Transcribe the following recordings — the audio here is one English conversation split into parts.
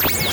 Yeah.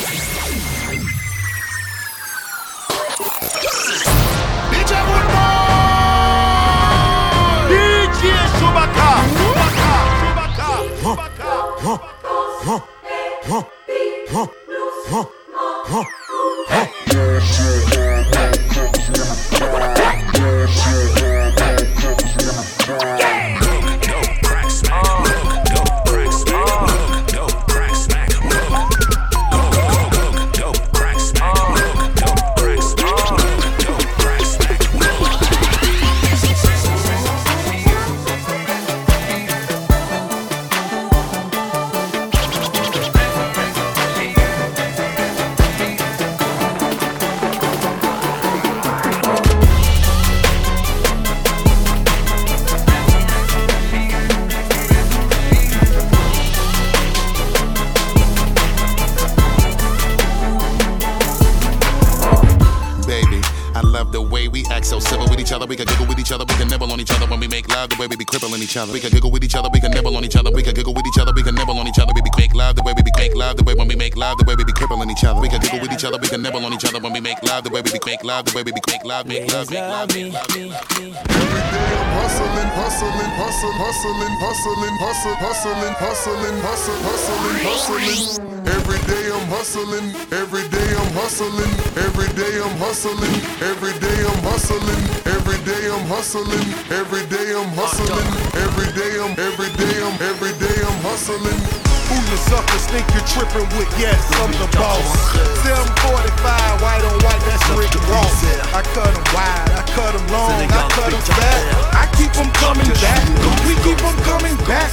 each other. We can giggle with each other, we can nibble on each other. We can giggle with each other, we can nibble on each other. We be make love the way we be make love the way when we make love the way we be crippling each other. We can giggle with each other, we can nibble on each other when we make love the way we be make love the way we be make love, make love, make love, make love. Every day I'm hustling, hustling, hustle, hustling, hustling, hustle, hustling, hustling, hustling, hustling. Every day I'm hustling, every day I'm hustling, every day I'm hustling, every day I'm hustling. I'm hustling, every day I'm hustling, every day I'm, every day I'm, every day I'm hustling. Who you suckers think you're tripping with? Yes, I'm the boss. 745, white on white, that's Rick Ross. I cut them wide, I cut them long, I cut them fat. I keep them coming back, we keep them coming back.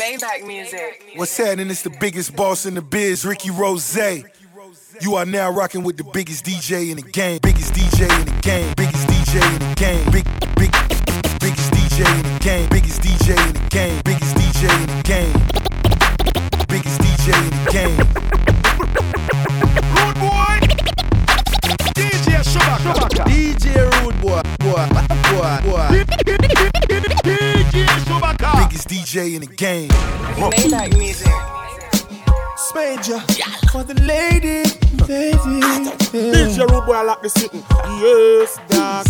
Maybach music. What's happening? It's the biggest boss in the biz, Ricky Rose. You are now rocking with the biggest DJ in the game. Biggest DJ in the game. Biggest DJ in the game. Big, big, biggest DJ in the game. Biggest DJ in the game. Biggest DJ in the game. Biggest DJ in the game. Rude boy. DJ Chewbacca. DJ Rude boy. Boy. Boy. Boy. DJ Chewbacca. Biggest DJ in the game. Maybach music. Major for the lady, baby. DJ Rude Boy, I like the sitting. Yes, dog.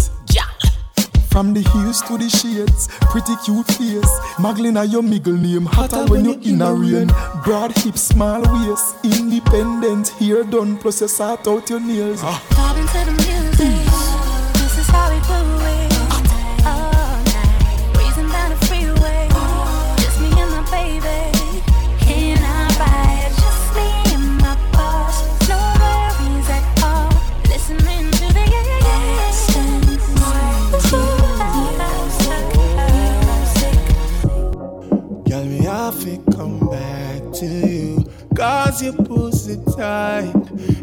From the heels to the shades, pretty cute face. Maglina, your middle name, hotter when you're in a rain. Broad hips, small waist, independent, hair done, plus you sort out your nails. Ah. Tight.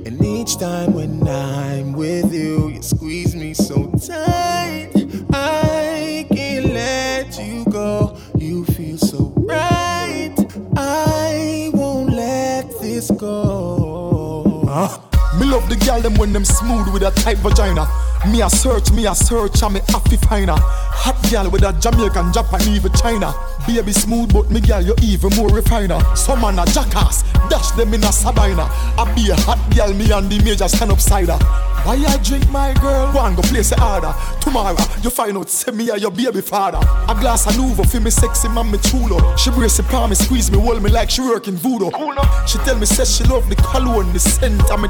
And each time when I'm with you, you squeeze me so tight. I can't let you go. You feel so right. I won't let this go. Huh? Me love the girl them when them smooth with a tight vagina. Me a search, me a search, and me happy find her. Hot girl with a Jamaican, Japan, even China. Baby smooth, but me girl you even more refiner. Some man a jackass, dash them in a sabina. I be a hot girl, me and the major stand up cider. Why I drink my girl? Go and go place the order. Tomorrow you find out say me a your baby father. A glass of Nuvo for me sexy man me chulo. She brace the palm, me squeeze me, hold me like she working voodoo. She tell me say she love the cologne, the scent, and me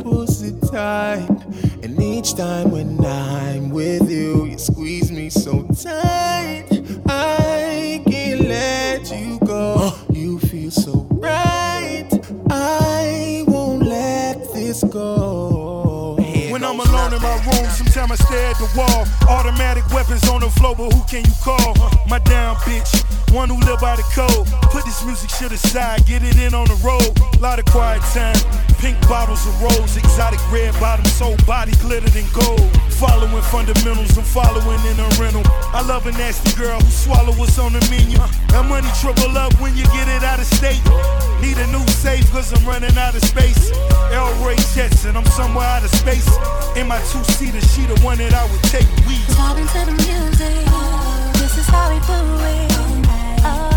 tight. And each time when I'm with you, you squeeze me so tight. I can't let you go. You feel so right. I won't let this go. When I'm alone in my room, sometimes I stare at the wall. Automatic weapons on the floor, but who can you call? My down bitch. One who live by the code. Put this music shit aside, get it in on the road. Lot of quiet time, pink bottles of rose, exotic red bottoms, soul body glittered in gold. Following fundamentals, I'm following in a rental. I love a nasty girl who swallow what's on the menu. That money triple up when you get it out of state. Need a new safe cause I'm running out of space. El Ray Jetson, I'm somewhere out of space. In my two seater, she the one that I would take. We Vibing to the music. This is how we do it. All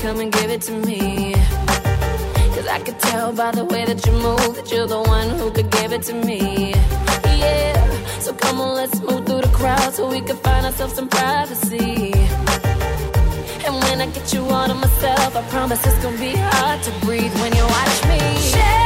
come and give it to me. Cause I could tell by the way that you move that you're the one who could give it to me. Yeah, so come on, let's move through the crowd so we can find ourselves some privacy. And when I get you all to myself, I promise it's gonna be hard to breathe when you watch me. Shake,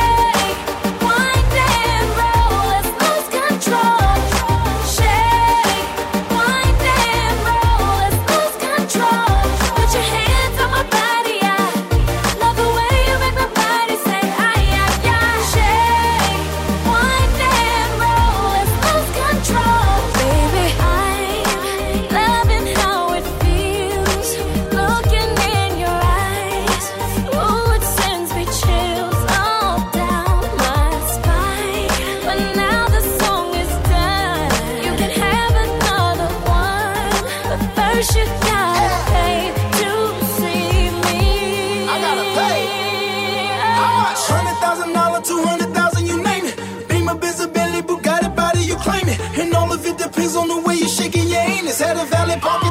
on the way you're shaking your anus. Had a valley pocket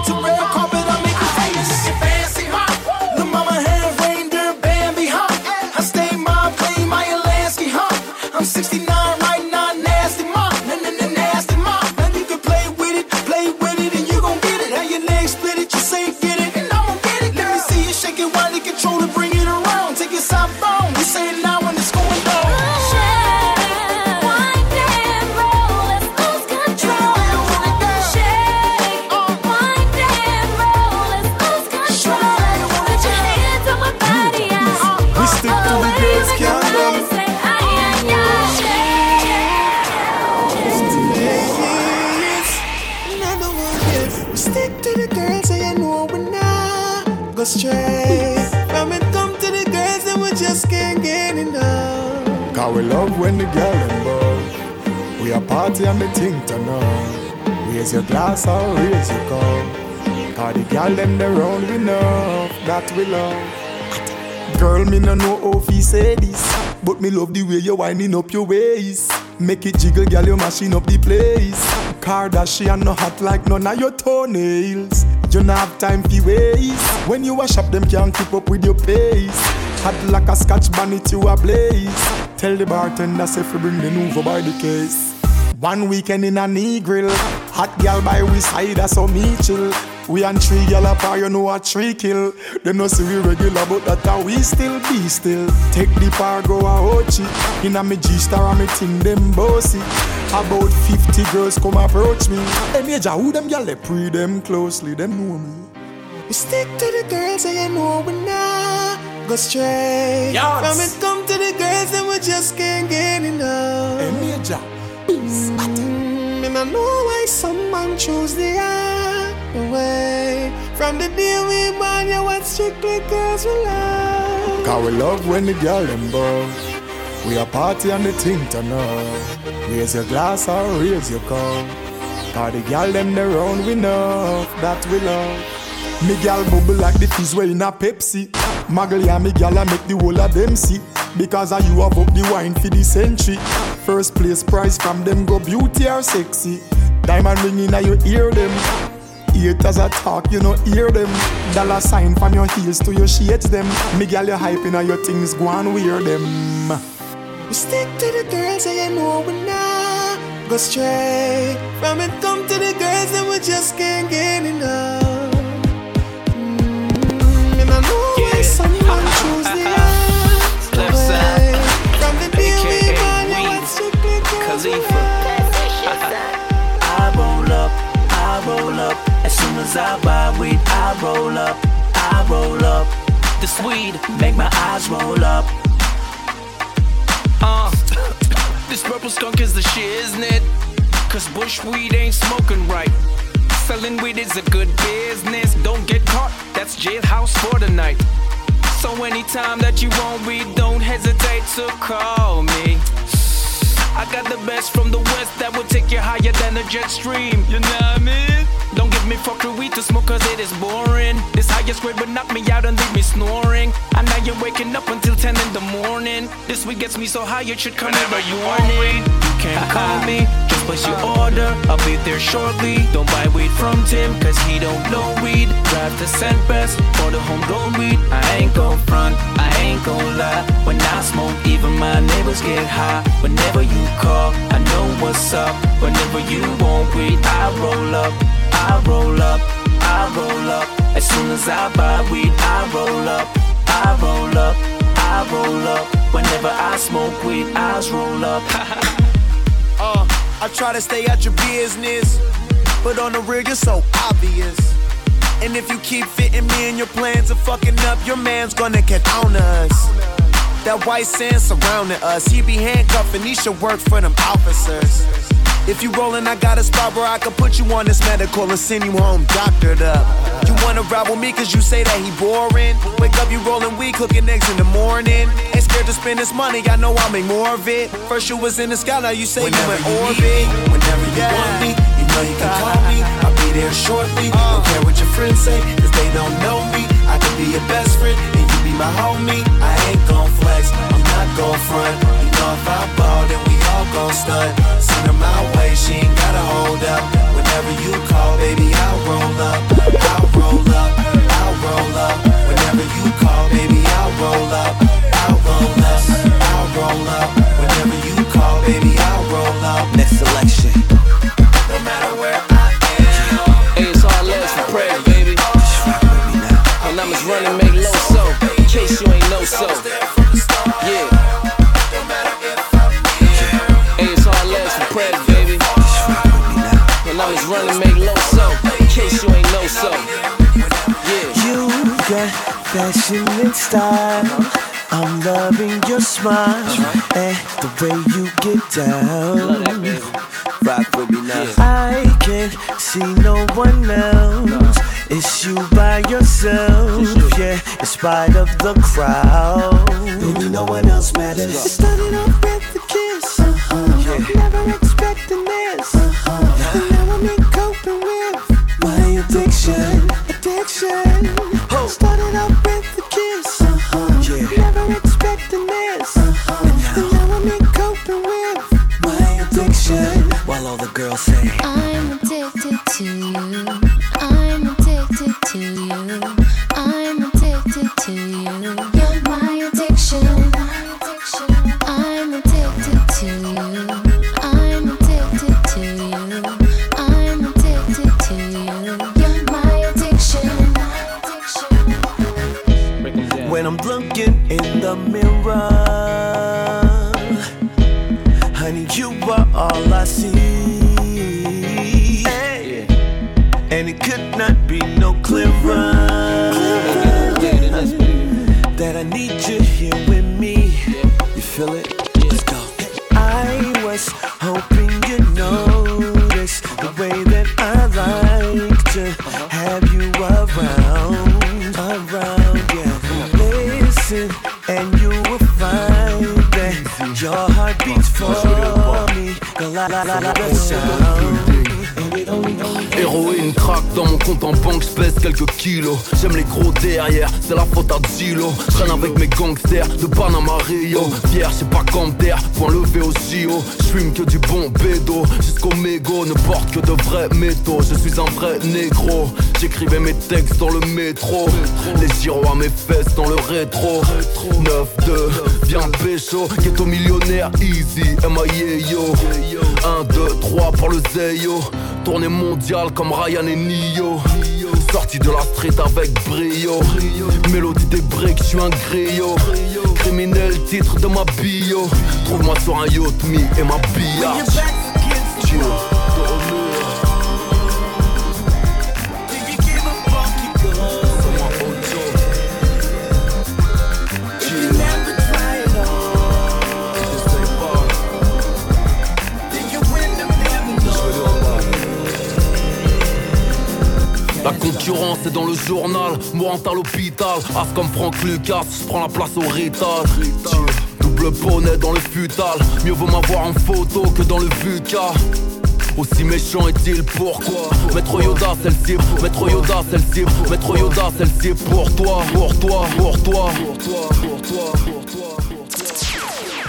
we love. Girl, me no know how fi say this, but me love the way you winding up your waist. Make it jiggle, girl, you mashing up the place. Kardashian no hot like none of your toenails. You no have time fi waste. When you wash up, them can't keep up with your pace. Hot like a scotch bonnet, you a blaze. Tell the bartender say fi bring the Nuvo by the case. One weekend in a Negril, hot gal by we side, so me chill. We and three gal apart, you know a three kill. Them no see we regular, but that how we still be still. Take the par, go a Ochi. In a me G-star, and me ting them bossy. About 50 girls come approach me. Hey, major, who them gal, they pre them closely, them know me. We stick to the girls, so you know we not go straight. When we come to the girls, then we just can't get enough. Hey, major, Mm, and I know why some man choose the other way. From the day we born, you want strictly girls we love. Cause we love when the girl them. We a party and the thing to know. Raise your glass or raise your cup. Cause the girl them they round we know that we love. Me gal bubble like the fizz way in a Pepsi. Muggle and me gal I make the whole of them see. Because of you have up the wine for the century. First place prize from them go beauty or sexy. Diamond ring in your ear them. Haters a talk, you know hear them. Dollar sign from your heels to your shades them. Me gal you hyping on your things, go and wear them. We stick to the girls and you know we not go straight. From it come to the girls and we just can't get enough. As soon as I buy weed, I roll up, I roll up. The weed Make my eyes roll up. Uh, this purple skunk is the shit, isn't it? Cause bush weed ain't smoking right. Selling weed is a good business. Don't get caught, that's jailhouse for the night. So anytime that you want weed, don't hesitate to call me. I got the best from the west that will take you higher than a jet stream. You know what I mean? Don't give me fucking weed to smoke cause it is boring. This highest grade would knock me out and leave me snoring. And now you're waking up until 10 in the morning. This weed gets me so high it should come want weed. You can't call me, just place your order. I'll be there shortly. Don't buy weed from Tim cause he don't know weed. Drive to St. Best for the homegrown weed. I ain't gon' front, I ain't gon' lie. When I smoke, even my neighbors get high. Whenever you call, I know what's up. Whenever you want weed, I roll up. I roll up, I roll up. As soon as I buy weed, I roll up, I roll up, I roll up. Whenever I smoke weed, eyes roll up. Uh, I try to stay out your business, but on the real, you're so obvious. And if you keep fitting me in your plans of fucking up, your man's gonna get on us. That white sand surrounding us, he be handcuffing, he should work for them officers. If you rollin', I got a spot where I can put you on this medical and send you home doctored up. You wanna ride with me cause you say that he boring? Wake up, you rollin' weed, cooking eggs in the morning. Ain't scared to spend this money, I know I'll make more of it. First you was in the sky, now you say Whenever you in you orbit. need me, whenever you want me, you know you can call me. I'll be there shortly. Don't care what your friends say, cause they don't know me. I could be your best friend, and my homie. I ain't gon' flex, I'm not gon' front. You know if I ball, then we all gon' stunt. Send her my way, she ain't gotta hold up. Whenever you call, baby, I'll roll up. I'll roll up, I'll roll up. Whenever you call, baby, I'll roll up. I'll roll up, I'll roll up. Whenever you call, baby, I'll roll up. Next selection. No matter where I am. Hey, it's all love for prayer, baby. And I'm just running, make low so. So. Yeah. Hey, it's all love for prayer, baby. And I'm just running, make low so. In case you ain't know so. Yeah. You got fashion and style. I'm loving your smile and the way you get down. Love that, baby. Rock with me now. I can't see no one else. It's you by yourself, yeah. In spite of the crowd, baby, no one else matters. It started off with a kiss, uh-huh. never Gangsters de Panama Rio. Fier, c'est pas comme d'air, point levé au JO. J'fume que du bon bédo, jusqu'au mégot. ne porte que de vrais métaux. Je suis un vrai négro. J'écrivais mes textes dans le métro. Les gyros à mes fesses dans le rétro. 9-2, bien pécho. Ghetto millionnaire, easy, MIA yo. 1, 2, 3 pour le Zeyo. Tournée mondiale comme Ryan et Nio. Sorti de la street avec brio. Mélodie des briques, je suis un griot. Criminel, titre de ma bio. Trouve-moi sur un yacht, me et ma biatch. Dans le journal, mourant à l'hôpital. As comme Franck Lucas, je prends la place au rital. Double bonnet dans le futal, mieux vaut m'avoir en photo que dans le VUCA. Aussi méchant est-il pourquoi Maître Yoda celle-ci, Maître Yoda celle-ci, Maître Yoda celle-ci pour toi, pour toi, pour toi, pour toi, pour toi, pour toi.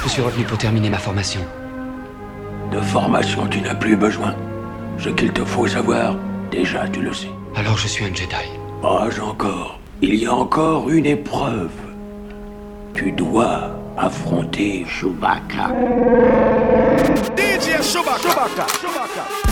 Je suis revenu pour terminer ma formation. De formation, tu n'as plus besoin. Ce qu'il te faut savoir, déjà tu le sais. Alors je suis un Jedi. Pas encore. Il y a encore une épreuve. Tu dois affronter Chewbacca. DJ Chewbacca. Chewbacca. Chewbacca.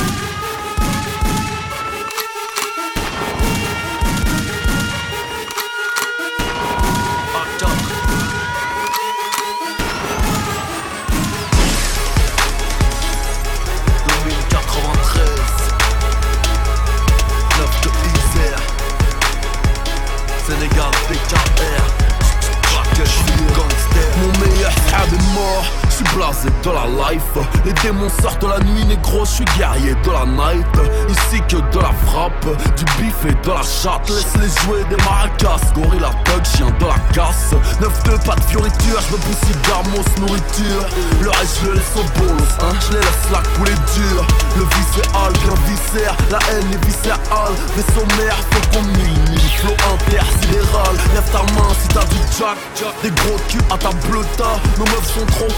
Suis blasé de la life. Les démons sortent la nuit négro Je suis guerrier de la night. Ici que de la frappe Du bif et de la chatte. Laisse-les jouer des maracas Gorilla thug, chien de la casse. 9-2, pas de fioriture Je me pousse gamos, nourriture. Le reste je le laisse au bolos hein. Je les laisse là couler dur Le viscéral, bien viscère La haine est viscérale. Vaisseau mère, faut qu'on mille Flow intersidéral. Lève ta main si t'as du jack Des gros culs à ta bleuta. Nos meufs sont trop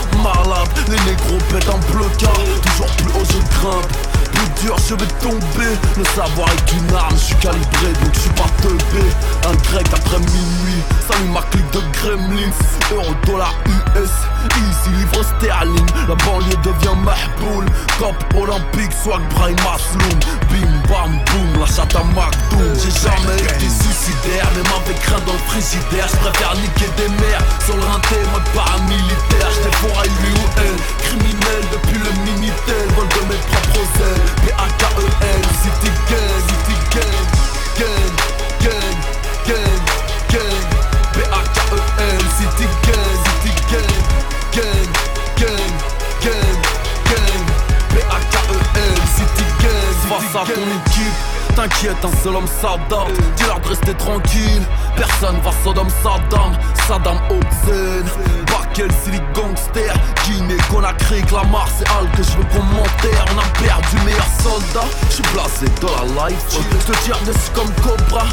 Les négros pètent un blocard Toujours plus haut je grimpe plus dur, je vais tomber. Le savoir est une arme, je suis calibré donc je suis pas teubé. Un grec après minuit, salut ma clique de gremlins. Euro, dollar, US, easy, livre sterling. La banlieue devient mahboul. Cop olympique, swag, brain, masloum. Bim, bam, boum, la chatte à McDoom. J'ai jamais été suicidaire, même avec rien dans le frigidaire. Je préfère niquer des mères sur le rinté, mode paramilitaire. J'étais pour lui ou elle, criminel depuis le minitel. Vol de mes propres ailes. P-A-K-E-N, City Gang, City Gang, Gang, Gang, Gang, Gang. P-A-K-E-N, City Gang, City Gang, Gang, Gang, Gang, Gang. P-A-K-E-N, City Gang. Face à ton équipe. T'inquiète, un seul homme s'adapte. Dis-leur de rester tranquille. Personne va Sodom Saddam. Saddam Hussein Bakel, Silly Gangster. Guinée, Conakry, Clamart C'est Al je veux commenter On a perdu meilleur soldat. Je suis blasé de la life. Je te tire dessus comme Cobra.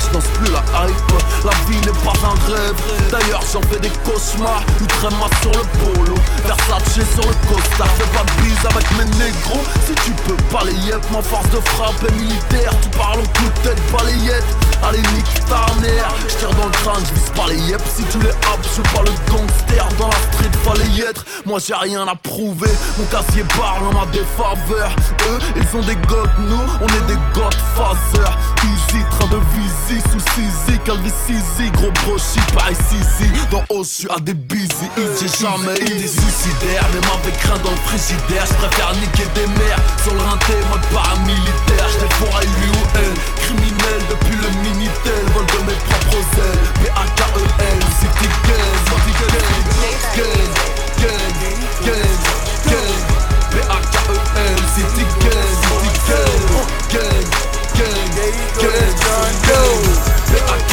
Je danse plus la hype. La vie n'est pas un rêve. D'ailleurs j'en fais des cauchemars. Tréma sur le polo. Versace sur le costard. Fais pas de bise avec mes négros. Si tu peux pas les yep Ma force de frappe est militaire tu parles en coup de balayette. Allez nique ta mère. Je tire dans le crâne, je vise pas les yep. Si tu les haps, je pas le gangster Dans la street, fallait y être. Moi j'ai rien à prouver. Mon casier parle en ma défaveur. Eux, ils ont des gods, nous, on est des godfathers Easy, train de visite sous Sisi Calvi Sisi, gros brochi, pas ici Dans haut, je suis à des busy. J'ai jamais été suicidaire Même avec rien dans le frigidaire. Je préfère niquer des mères. Sur le rinté, mode paramilitaire. Pour lui ou elle Criminel depuis le Minitel Vol de mes propres ailes City Gang Gang Gang Gang Gang City Gang City Gang Gang Gang Gang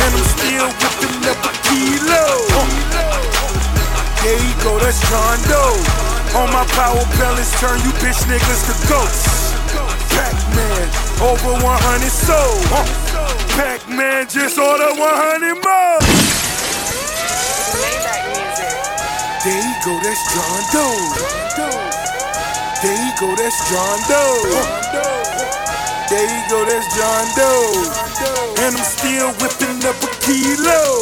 And I'm still with the never kilo. There you go, that's John Doe. On my power pellets, turn you bitch niggas to ghosts. Pac-Man, over 100 sold. Pac-Man just ordered 100 more. There you go, that's John Doe. There you go, that's John Doe. There you go, that's John Doe. And I'm still whipping up a kilo.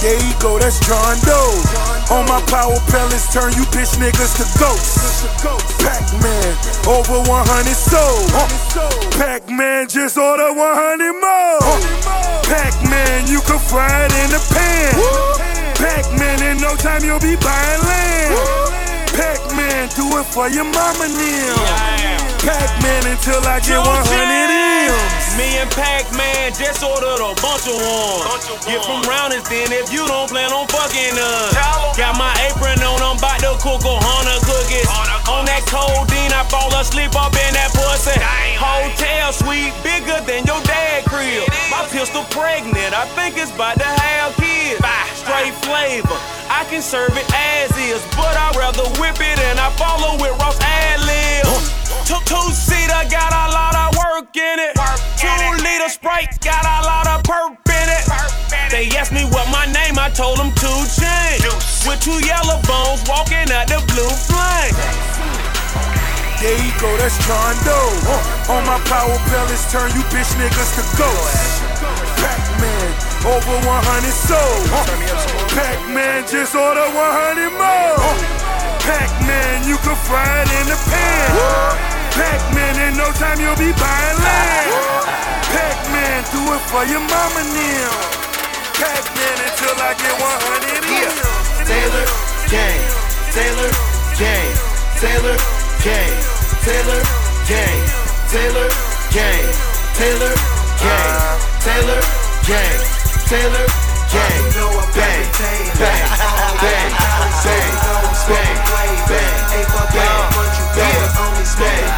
There you go, that's John Doe. On my power pellets, turn you bitch niggas to ghosts. Pac-Man, over 100 sold. Pac-Man, just order 100 more. Pac-Man, you can fry it in the pan. Pac-Man, in no time you'll be buying land. Pac-Man, do it for your mama now. Pac-Man until I get 100 M's. Me and Pac-Man just ordered a bunch of ones. Get from rounders then if you don't plan on fucking us. Got my apron on, I'm about to cook a hundred cookies. On that codeine, I fall asleep up in that pussy. Hotel suite bigger than your dad crib. My pistol pregnant, I think it's about to have kids. Straight flavor, I can serve it as is, but I'd rather whip it and I follow with Ross ad libs. Two, two seater, got a lot of work in it. Two liter Sprite, got a lot of perp in it. They asked me what my name, I told them two chains. With two yellow bones walking out the blue flame. There you go, that's John Doe. On my power pellets, turn you bitch niggas to ghosts. Pac-Man, over 100 sold. Uh, Pac-Man, just order 100 more. Uh, Pac-Man, you can fry it in the pan. Pac-Man, in no time you'll be buying land. Pac-Man, do it for your mama now. Pac-Man until I get 100 Yeah, Taylor Gang, Taylor Gang, Taylor Taylor, gang, Taylor Gang, Taylor Gang, Taylor Gang, Taylor Gang, Taylor Gang, bang, bang, bang, bang, bang, bang, bang,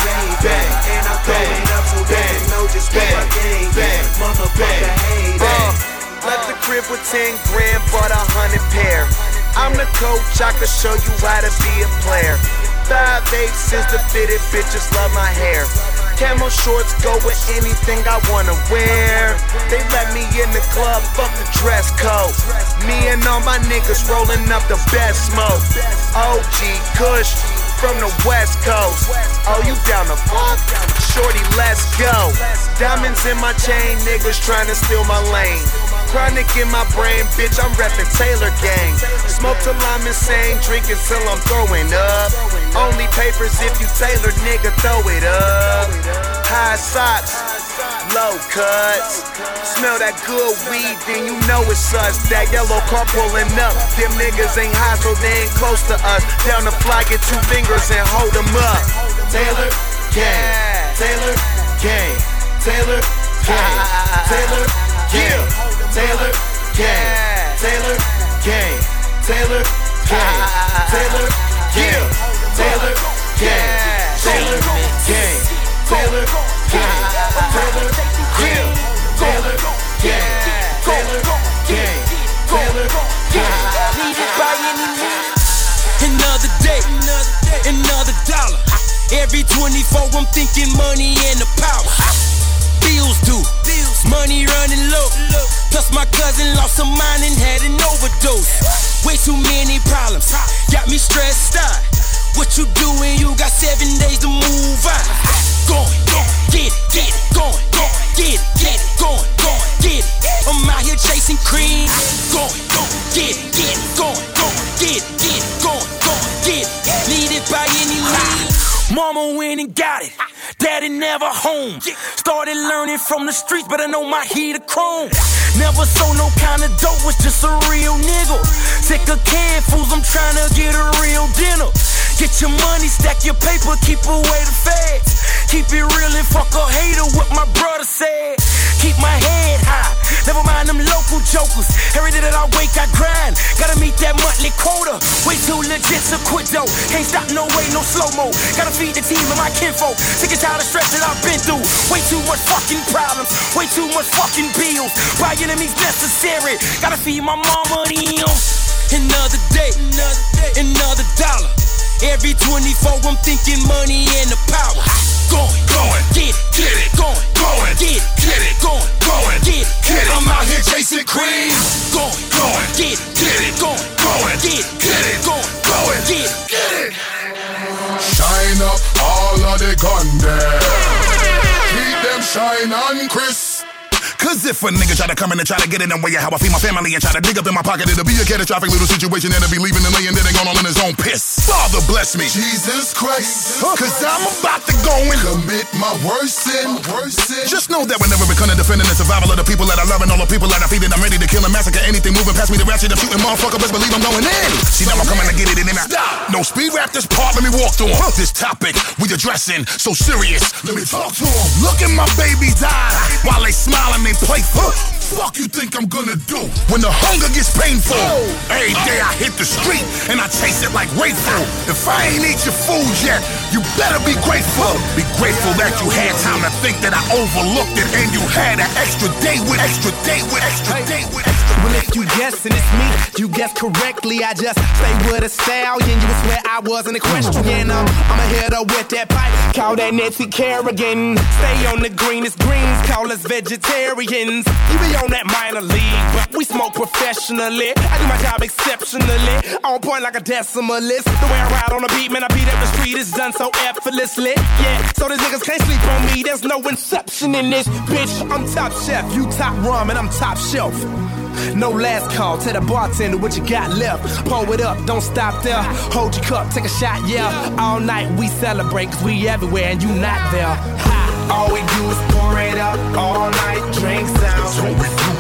bang, bang, bang, bang, bang, bang. Left the crib with 10 grand, bought a hundred pair. I'm the coach, I can show you how to be a player. Five eight since the fitted bitches love my hair. Camo shorts go with anything I wanna wear. They let me in the club, fuck the dress code. Me and all my niggas rolling up the best smoke. OG Kush from the West Coast. Oh, you down the fuck? Shorty, let's go. Diamonds in my chain, niggas trying to steal my lane. Chronic in my brain, bitch, I'm rapping Taylor Gang. Smoke till I'm insane, drinking till I'm throwing up. Only papers if you Taylor, nigga, throw it up. High socks, low cuts. Smell that good weed, then you know it's us. That yellow car pulling up. Them niggas ain't high, so they ain't close to us. Down the fly, get two fingers and hold them up. Taylor Gang, Taylor Gang, Taylor Gang, Taylor Gang, I'm thinking money and the power. Bills due, money running low. Plus, my cousin lost her mind and had an overdose. Way too many problems, got me stressed out. What you doing? You got seven days to move on. Going, going, get it, get it, going, going, get it, get it, going, going, get it. I'm out here chasing cream. Going, going, get it, get it, going, going, get it, get it, going, get it. Need it by any means. Mama went and got it. Daddy never home. Started learning from the streets, but I know my heat of chrome. Never sold no kind of dope, was just a real nigga. Sick of canned fools, I'm trying to get a real dinner. Get your money, stack your paper, keep away the feds. Keep it real and fuck a hater, what my brother said. Keep my head high, never mind them local jokers. Every day that I wake, I grind. Gotta meet that monthly quota. Way too legit to quit though. Can't stop, no way, no slow mo. Gotta feed the team and my kinfolk. Sick and tired of stress that I've been through. Way too much fucking problems, way too much fucking bills. By enemies necessary. Gotta feed my mama them. Another day, another day, another dollar. Every 24, I'm thinking money and the power. Going, going, get get it, going, going, get get it, going, going, get get it. I'm out here chasing cream. Going, going, get get it, going, going, get get it, going, going, get it, get it. gun there. Keep them shine on, Chris. Cause if a nigga try to come in and try to get in the way of how I feed my family and try to dig up in my pocket, it'll be a catastrophic little situation and that'll be leaving and laying there and going all in his own piss. Father bless me. Jesus Christ. Cause I'm about to go and commit my worst sin. Just know that whenever it comes to defending the survival of the people that I love and all the people that I feed, and I'm ready to kill and massacre anything moving past me. The ratchet, I'm shooting motherfucker, best believe I'm going in. See, now I'm coming to get it in and out. Stop. No speed rap this part, let me walk through 'em. This topic we addressing, so serious. Let me talk to 'em. Look in my baby's eyes while they smile and they playful. Fuck you think I'm gonna do when the hunger gets painful? Every day I hit the street and I chase it like grateful. If I ain't eat your food yet, you better be grateful. Be grateful that you had time to think that I overlooked it and you had an extra day with extra day with extra day with extra Well, if you guessing it's me, you guess correctly. I just stay with a stallion. You would swear I wasn't equestrian. I'm, I'm a um, hitter with that pipe. Call that Nancy Kerrigan. Stay on the greenest greens. Call us vegetarians. You be on that minor league, but we smoke professionally. I do my job exceptionally. On point like a decimalist. The way I ride on the beat, man, I beat the street is done so effortlessly. Yeah, so these niggas can't sleep on me. There's no inception in this bitch. I'm top chef, you top rum, and I'm top shelf. No last call, tell the bartender what you got left. Pour it up, don't stop there. Hold your cup, take a shot, yeah. All night we celebrate, cause we everywhere and you not there. Ha. All we do is pour it up, all night drinks out. That's all we do.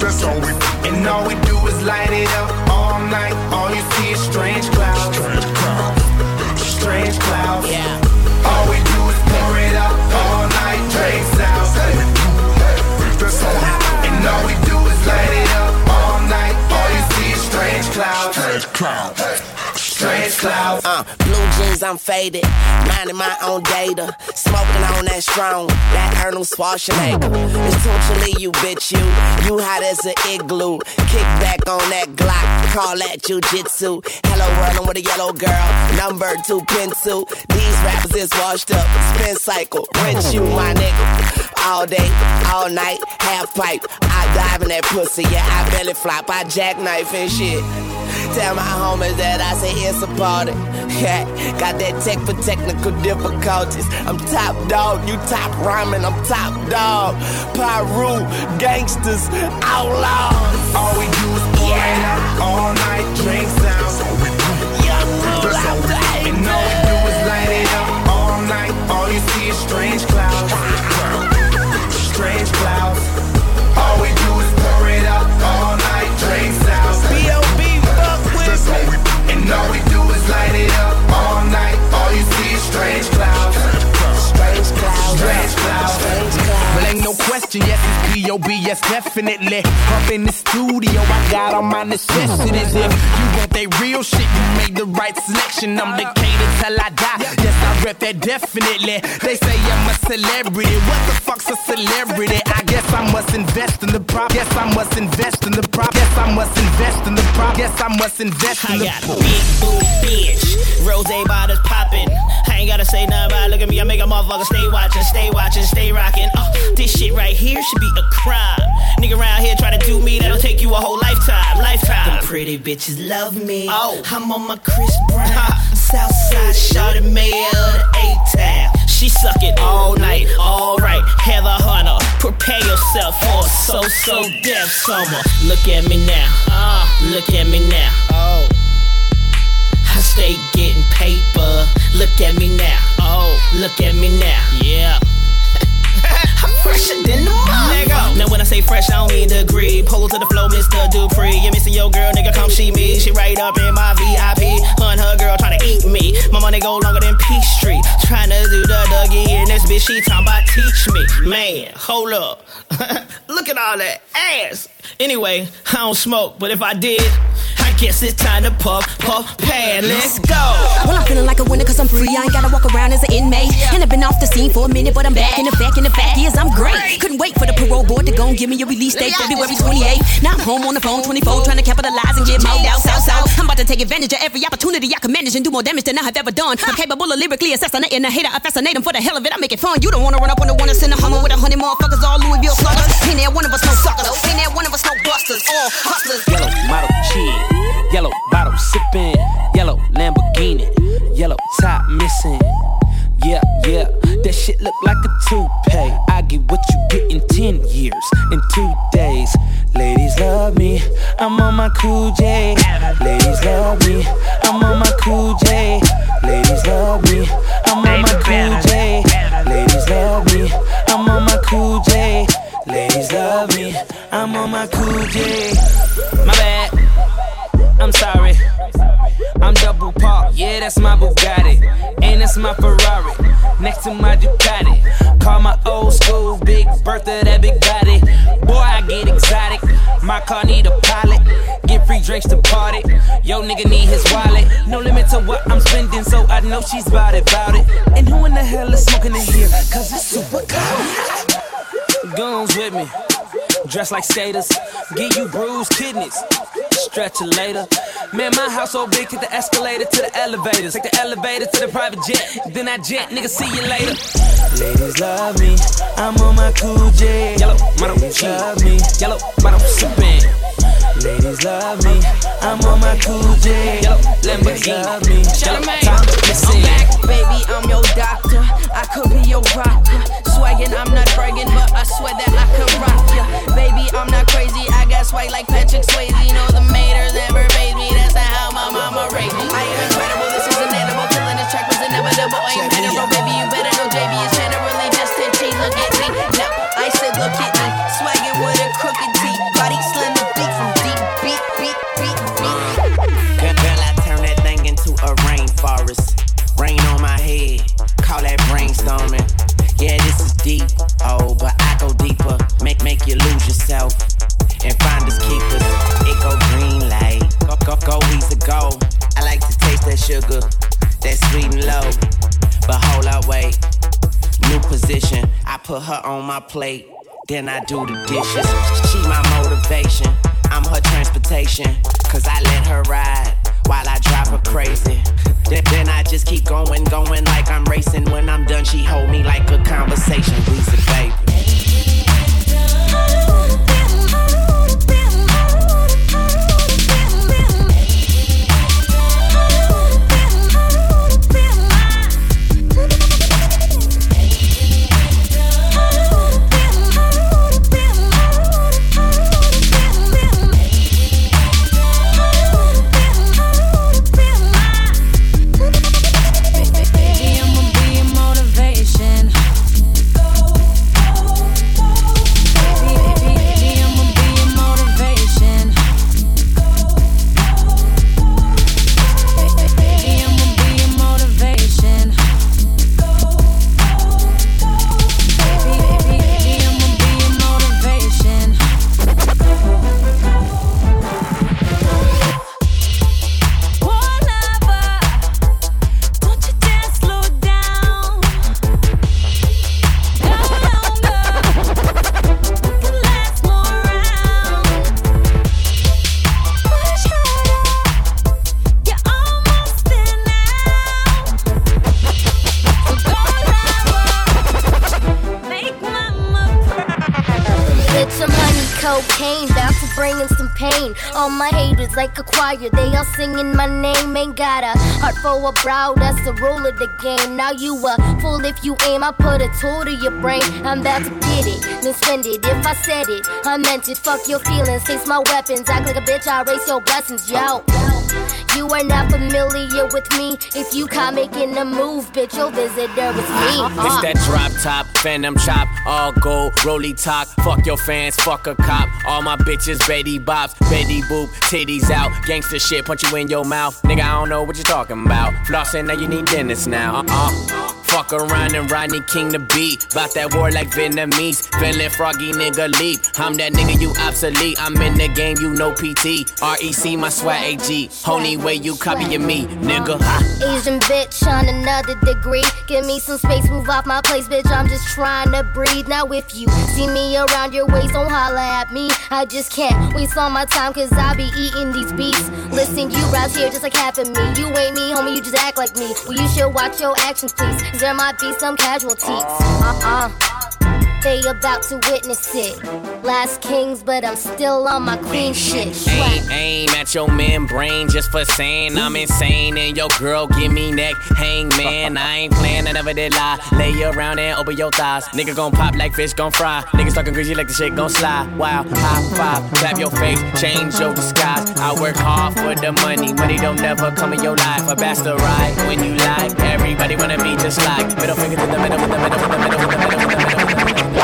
That's all we do. And all we do is light it up all night. All you see is strange clouds. Strange clouds. Strange clouds. Yeah. All we do is pour it up all night, drinks out. That's all we do. And all we do is light Strange clouds. Strange clouds. Uh, blue jeans, I'm faded. Minding my own data. Smoking on that strong, that Arnold Schwarzenegger. It's totally you bitch, you. You hot as an igloo. Kick back on that Glock. Call that jujitsu. Hello, world, I'm with a yellow girl. Number two pencil. These rappers is washed up. Spin cycle. Rinse you, my nigga. All day, all night, half pipe. I dive in that pussy, yeah, I belly flop, I jackknife and shit. Tell my homies that I say it's a party. Yeah, got that tech for technical difficulties. I'm top dog, you top rhyming, I'm top dog. Pyru, gangsters, outlaws. All we do is pour it out all night, drinks yes, it's definitely. Up in the studio, I got all my necessities. If you want that real shit, you made the right selection. I'm Decatur till I die. Yes, I rep that definitely. They say I'm a celebrity. What the fuck's a celebrity? I guess I must invest in the prop. Yes, I must invest in the prop. Yes, I must invest in the prop. Yes, I must invest in I the got a big booty bitch. Rose bottles popping. I ain't gotta say nothing about it. Look at me, I make a motherfucker stay watching, stay watching, stay rocking. Uh, this shit right here should be a crime. Nigga around here try to do me, that'll take you a whole lifetime, lifetime. Them pretty bitches love me. Oh, I'm on my Chris Brown. Southside shot it mayor of the A-Town. She suck it all night, alright. Heather Hunter, prepare yourself for a so-so death summer. Look at me now, uh, look at me now. Oh. I stay getting paper. Look at me now. Oh, look at me now. Yeah. I'm fresher than the mother. Now when I say fresh, I don't mean degree. Pull to the flow, Mr. Dupree. You missing your girl, nigga, come see me. She right up in my VIP. Hun her girl trying to eat me. My money go longer than Peachtree. Trying to do the Dougie in this bitch. She talking about teach me. Man, hold up. Look at all that ass. Anyway, I don't smoke, but if I did, I guess it's time to puff, puff, pad. Let's go. Well, I'm feeling like a winner cause I'm free. I ain't gotta walk around as an inmate. And I've been off the scene for a minute, but I'm back in the fact. And the fact is, I'm great. Couldn't wait for the parole board to go and give me a release date February 28th. Now I'm home on the phone 24, trying to capitalize and get moved out south south. I'm about to take advantage of every opportunity I can manage and do more damage than I have ever done. I'm capable of lyrically assassinating a hater. I fascinate him for the hell of it. I make it fun. You don't wanna run up on the one that's in the Hummer with a hundred motherfuckers, all Louisville sluggers. Ain't there one of us no suckers? Ain't there one of us no busters? All hustlers. Yellow model chick, yellow bottle sipping, yellow Lamborghini, yellow top missing. Yeah, yeah, That shit look like a toupee. I get what you get in 10 years, in two days. Ladies love me, I'm on my cool J. Ladies love me, I'm on my cool J. Ladies love me, I'm on my cool J. Ladies love me, I'm on my cool J. Ladies love me, I'm on my cool J. My bad, I'm sorry. I'm double park, yeah, that's my Bugatti. And that's my Ferrari, next to my Ducati. Call my old school Big Bertha, that big body. Boy, I get exotic. My car need a pilot. Get free drinks to party. Yo, nigga need his wallet. No limit to what I'm spending, so I know she's about it, about it. And who in the hell is smoking in here? Cause it's super cold. Guns with me. Dress like skaters, give you bruised kidneys. Stretch it later. Man, my house so big, take the escalator to the elevators. Take the elevator to the private jet. Then I jet, nigga, see you later. Ladies love me, I'm on my cool J. Yellow, Ladies love me. Yellow, model, sippin'. Ladies love me, I'm on my cool J. Lamborghini. love me. Time, listen. Baby, I'm your doctor. I could be your rocker. Swaggin', I'm not bragging, but I swear that I could rock ya. Baby, I'm not crazy. I got swag like Patrick Swayze. Know the maters never made me. That's not how my mama raised me. I am incredible. This is inedible. Killing this track was inevitable. I am deep. Oh, but I go deeper. Make make you lose yourself and find us keepers. It go green light, go go go easy go. I like to taste that sugar, that sweet and low. But hold up, wait. New position, I put her on my plate. Then I do the dishes. She my motivation. I'm her transportation. Cause I let her ride while I drive her crazy. Then I just keep going, going like I'm racing. A brow, that's the rule of the game. Now you a fool if you aim, I put a tool to your brain. I'm about to get it, then spend it. If I said it, I meant it. Fuck your feelings, taste my weapons. Act like a bitch, I erase your blessings, yo. You are not familiar with me. If you can't making a move, bitch, your visitor is me. It's that drop top, phantom chop, all gold, rolly talk. Fuck your fans, fuck a cop. All my bitches, Betty Bops, Betty Boop, titties out. Gangsta shit, punch you in your mouth. Nigga, I don't know what you're talking about. Flossing, now you need dentists now. Uh Fuck around and Rodney King the beat. Bout that war like Vietnamese. Feeling froggy nigga leap. I'm that nigga, you obsolete. I'm in the game, you know PT. REC, my swag AG. Only way you copying me, nigga. Asian bitch on another degree. Give me some space, move off my place, bitch. I'm just trying to breathe. Now, if you see me around your waist, don't holla at me. I just can't waste all my time, cause I be eating these beats. Listen, you rise here just like half of me. You ain't me, homie, you just act like me. Well, you should watch your actions, please. Cause there might be some casualties. Uh uh. They about to witness it. Last kings, but I'm still on my queen shit. Aim, aim at your membrane just for saying I'm insane. And your girl give me neck hang, man. I ain't playing, I never did lie. Lay you around and open your thighs. Nigga gon' pop like fish gon' fry. Niggas talking greasy like the shit gon' slide. Wow, high five, tap your face, change your disguise. I work hard for the money, money don't never come in your life. A bastard ride when you lie. Everybody wanna be just like middle finger to the middle, with the middle, with the middle, with the middle,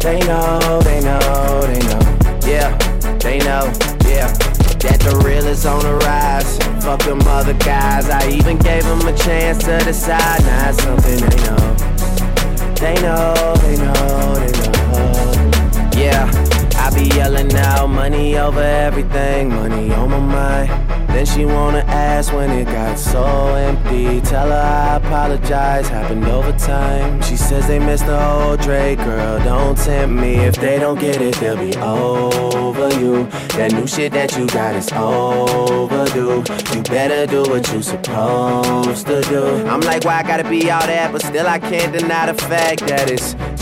They know, they know, they know. Yeah, they know, yeah. That the real is on the rise. Fuck them other guys. I even gave them a chance to decide. Now it's something they know. They know, they know, they know. Yeah, I be yelling out money over everything, money on my mind. Then she wanna ask when it got so empty. Tell her I apologize, happened over time. She says they missed the whole Drake, girl. Don't tempt me. If they don't get it, they'll be over you. That new shit that you got is overdue. You better do what you supposed to do. I'm like, why I gotta be all that? But still, I can't deny the fact that it's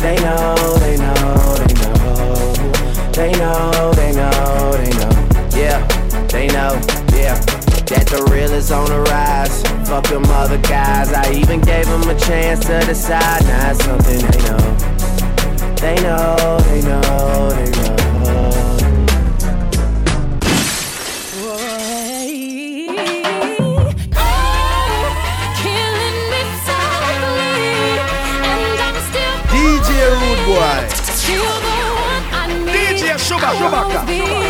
They know, they know, they know. They know, they know, they know. Yeah, they know, yeah. That the real is on the rise. Fuck them other guys. I even gave them a chance to decide. Now it's something they know. They know, they know, they know. DJ Sugar,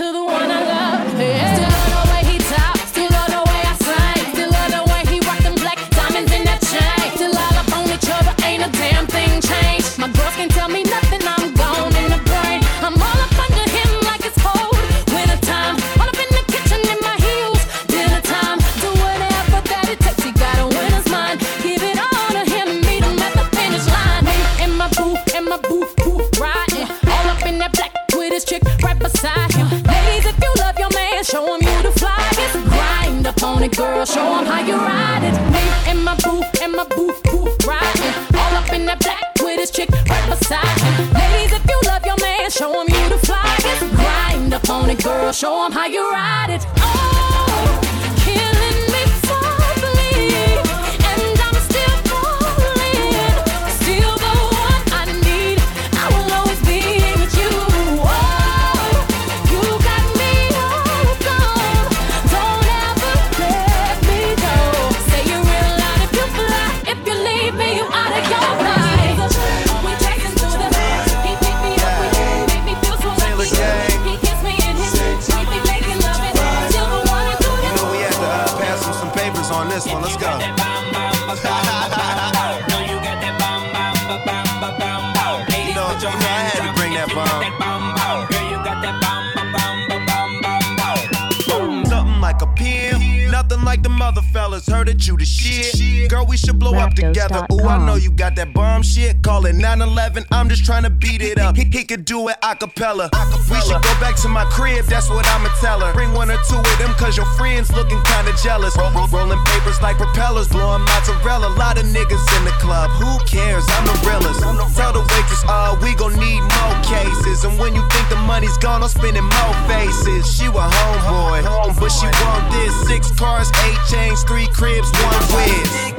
to the one I love. Yeah. Still love the way he talk. Still love the way I sing. Still love the way he rock them black diamonds in that chain. Still all up on each other, ain't a damn thing changed. My girls can't tell me nothing. I'm gone in the brain. I'm all up under him like it's cold. Winter time, all up in the kitchen in my heels. Dinner time, do whatever that it takes. He got a winner's mind. Give it all to him, meet him at the finish line. And my boo, and my boo, boo, riding. All up in that black with his chick right beside on it, girl, show him how you ride it. Me and my boo, and my boo, boo, riding. All up in that black with his chick right beside him. Ladies, if you love your man, show him you the flyest. Grind up on it, girl, show him how you ride it. Oh, that you the shit. Girl, we should blow up together. Ooh, I know you got that bomb shit. Call it 911. I'm just trying to beat it up. He, he could do it a cappella. We should go back to my crib, that's what I'ma tell her. Bring one or two of them, cause your friends looking kinda jealous. Roll, roll, rolling papers like propellers, blowing mozzarella. A lot of niggas in the club. Who cares? I'm the realest. Tell the waitress, uh, we gon' need more cases. And when you think the money's gone, I'm spending more faces. She a homeboy, but she want this. Six cars, eight chains, three cribs, one whiz.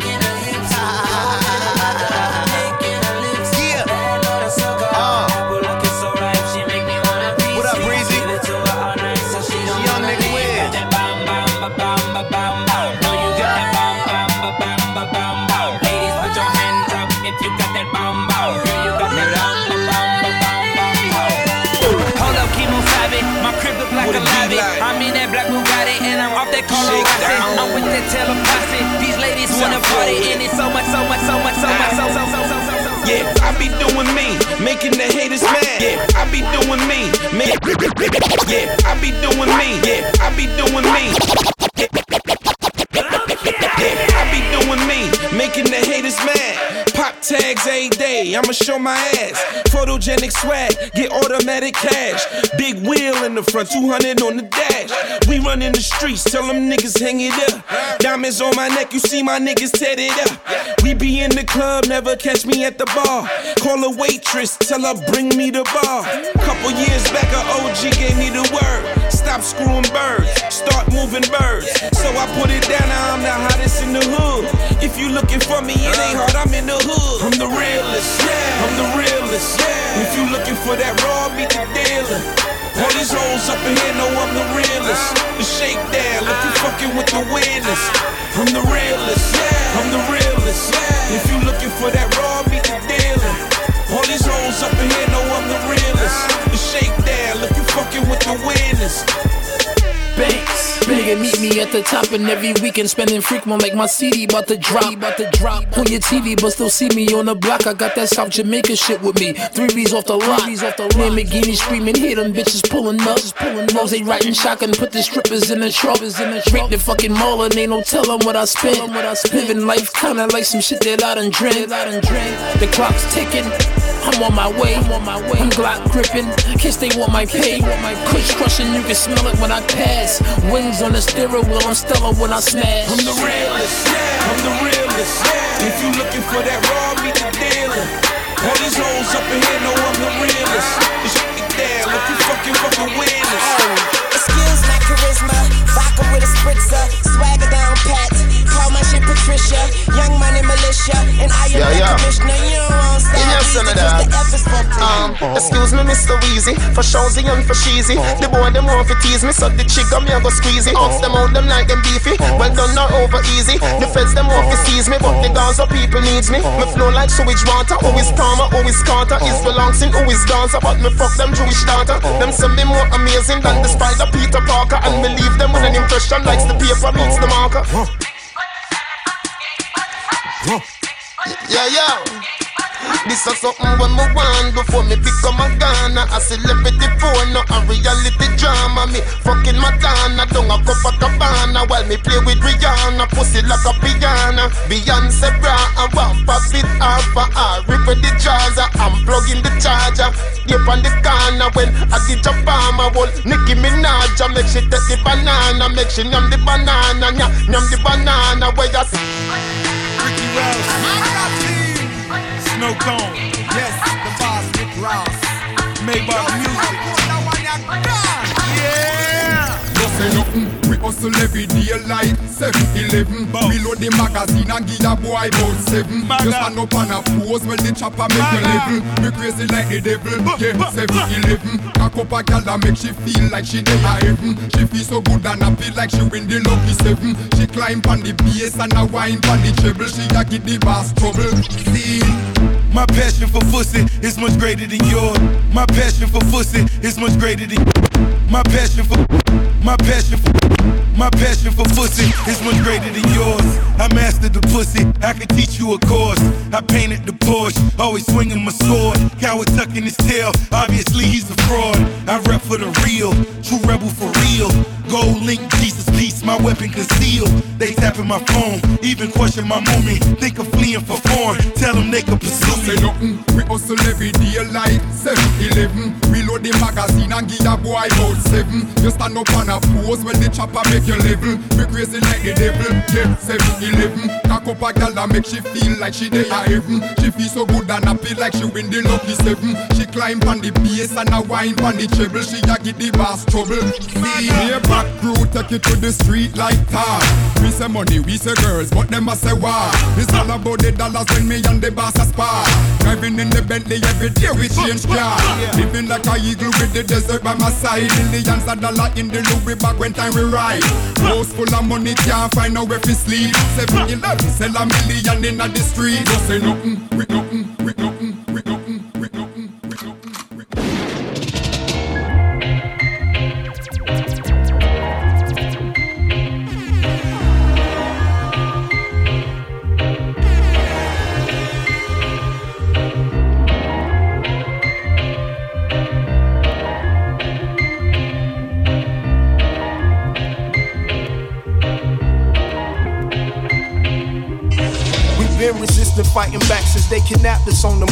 Wanna party so much, so much, so much, so much, so so so so so so. Yeah, I be doing me, making the haters mad. Yeah, I be doing me, make, yeah, I be doing me. Yeah, I be doing me. I'ma show my ass. Photogenic swag, get automatic cash. Big wheel in the front, 200 on the dash. We run in the streets, tell them niggas hang it up. Diamonds on my neck, you see my niggas tat it up. We be in the club, never catch me at the bar. Call a waitress, tell her bring me the bar. Couple years back, a OG gave me the word. Stop screwing birds, start moving birds. So I put it down, now I'm the hottest in the hood. If you looking for me, it ain't hard, I'm in the hood. I'm the realest, I'm the realest. If you looking for that raw, meet the dealer. All these hoes up in here know I'm the realest. The shakedown, look you fucking with the winners. I'm the realest, I'm the realest. If you looking for that raw, meet the dealer. All these hoes up in here know I'm the realest. The shakedown, look you fucking with the winners. Banks. Nigga, meet me at the top, and every weekend spending frequent like my CD about to drop. About to drop on your TV, but still see me on the block. I got that South Jamaica shit with me. Three B's off the lot. off the Lamborghini screaming, hear them bitches pulling up. Pulling up. They riding shotgun, put the strippers in the truck. in the truck. the fucking mall, and ain't no tellin' what I spent. What I spent. Living life kinda like some shit that I done. I. The clock's ticking. I'm on my way, I'm on my way. I'm Glock gripping, kiss they want my pay. Kush crushing, you can smell it when I pass. Wings on the steering wheel, I'm stellar when I smash. I'm the realest, I'm the realest. If you looking for that raw, meet the dealer. All these hoes up in here know I'm the realest. Shit down, look you fucking fucking winners. Charisma, vodka with a spritzer, swagger down pat. Call my shit Patricia, young money militia, and I am Yeah, yeah. commissioner. You don't want In your son of that. Um, excuse me, Mr. Weezy. For Shawzy and for Sheezy. The boy them want to tease me, so the chick on me I go squeezy. Ups them out them like them beefy. Well done, not over easy. The feds them want to seize me, but the Gaza people needs me. Me flow like sewage water. Always calmer, always Carter. Is relaxing, always dancer. But me fuck them Jewish daughter. Them say me more amazing than the spider Peter Parker. And believe them with an impression like the paper meets the marker. Yeah, yeah. This is something when me want before me become a Ghana. A celebrity phone, no a reality drama. Me fucking Madonna, down a Copacabana while me play with Rihanna. Pussy like a piano. Beyonce bra and one pop it off her. Rip the jaws, I'm plugging the charger. Dip on the corner when I did your farmer. Well, Nicki Minaj, I make she take the banana. Make she yum the banana. Yum, yum the banana. Where you Ricky Rouse. Snow Cone. Yes, the boss, Rick Ross. Maybach Music. Yeah. No say nothing, we hustle every day like 7-Eleven Reload the magazine and give a boy about 7 Just stand up on a pose while the chopper make you level. Me crazy like the devil, yeah, 7-Eleven Cock up a gal that make she feel like she dey a heaven. She feel so good and happy like she win the lucky seven. She climb on the bass and a wine on the treble. She a get the bass trouble. See, my passion for pussy is much greater than yours. My passion for pussy is much greater than my passion for my passion for my passion for pussy is much greater than yours. I mastered the pussy, I can teach you a course. I painted the Porsche, always swinging my sword. Coward tucking his tail, obviously he's a fraud. I rep for the real, true rebel for real. Gold link, Jesus peace, my weapon concealed. They tapping my phone, even question my movement. Think of fleeing for foreign. Tell them they can pursue. Say nothing, we hustle every day like 7-Eleven. Reload the magazine and give a boy about 7. You stand up on a pose when the chopper make you level. Be crazy like the devil, yeah, 7-Eleven. Cock up a gal and make she feel like she dey a heaven. She feel so good and happy like she win the lucky seven. She climb on the bass and a wine on the treble. She a get the boss trouble. See, me back crew take it to the street like tar. We say money, we say girls, but them a say war. It's all about the dollars when me and the boss a spar. Driving in the Bentley every day we change car. Living like a eagle with the desert by my side. Millions of dollars in the Louis bag when time we ride. House full of money can't find nowhere to sleep. Seven eleven sell a million in the street. Don't say nothing, we nothing, since this on them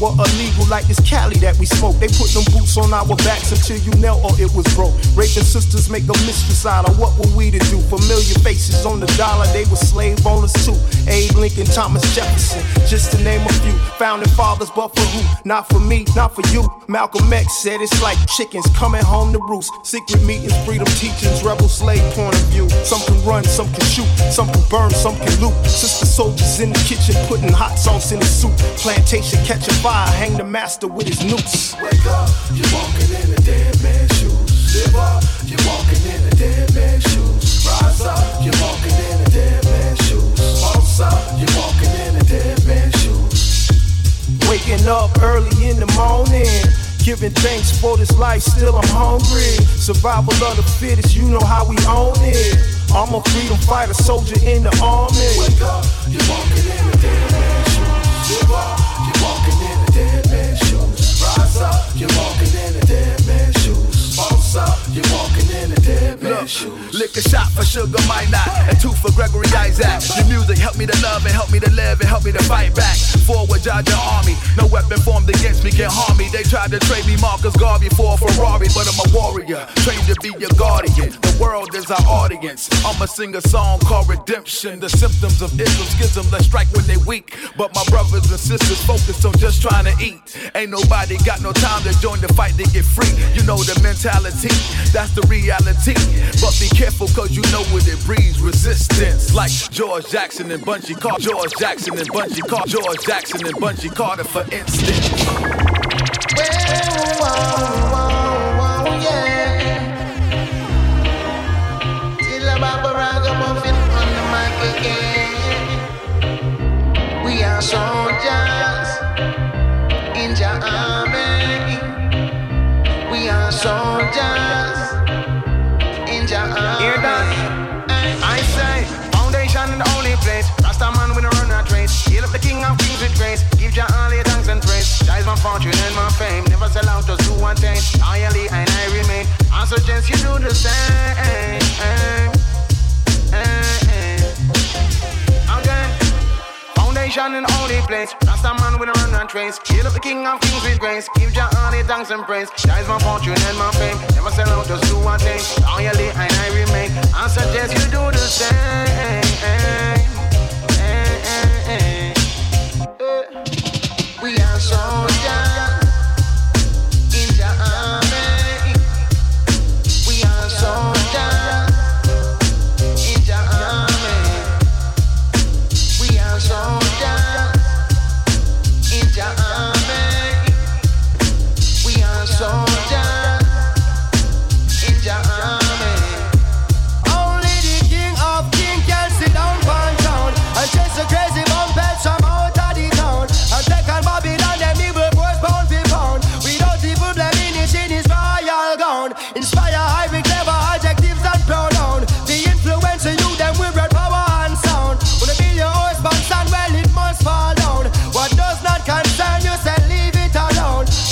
were illegal like this Cali that we smoke. They put them boots on our backs until you knelt or it was broke. Raping sisters make a mistress out of what were we to do? Familiar faces on the dollar, they were slave owners too. Abe Lincoln, Thomas Jefferson, just to name a few. Founding fathers, but for who? Not for me, not for you. Malcolm X said it's like chickens coming home to roost. Secret meetings, freedom teachings, rebel slave point of view. Some can run, some can shoot, some can burn, some can loot. Sister soldiers in the kitchen putting hot sauce in the soup. Plantation catching fire, hang the master with his noose. Wake up, you're walking in a dead man's shoes. Live up, you're walking in a dead man's shoes. Rise up, you're walking in a dead man's shoes. Boss up, you're walking in a dead man's shoes. Waking up early in the morning. Giving thanks for this life, still I'm hungry. Survival of the fittest, you know how we own it. I'm a freedom fighter, soldier in the army. Wake up, you're walking in a dead man's shoes. Live up, you're walking in a dead man's shoes. Boss you're walking Lick a shot for Sugar Minott and two for Gregory Isaac. Your music help me to love and help me to live and help me to fight back. Forward, Georgia Army. No weapon formed against me can harm me. They tried to trade me Marcus Garvey for a Ferrari, but I'm a warrior, trained to be your guardian. The world is our audience. I'ma sing a song called Redemption. The symptoms of Islam schism that strike when they weak. But my brothers and sisters focused on just trying to eat. Ain't nobody got no time to join the fight to get free. You know the mentality, that's the reality. But be careful cause you know what it breeds resistance. Like George Jackson and Bunchy Carter. George Jackson and Bunchy Carter. George Jackson and Bunchy Carter, for instance. We are soldiers in your army. We are soldiers Suggest you do the same. Again. Foundation in the only place. Rasta man with a run and trace. Hail up the king of kings with grace. Give your thanks and praise. Jah is my fortune and my fame. Never sell out, just do one thing. Loyally and I remain. I suggest you do the same. Eh, eh, eh. We are soldiers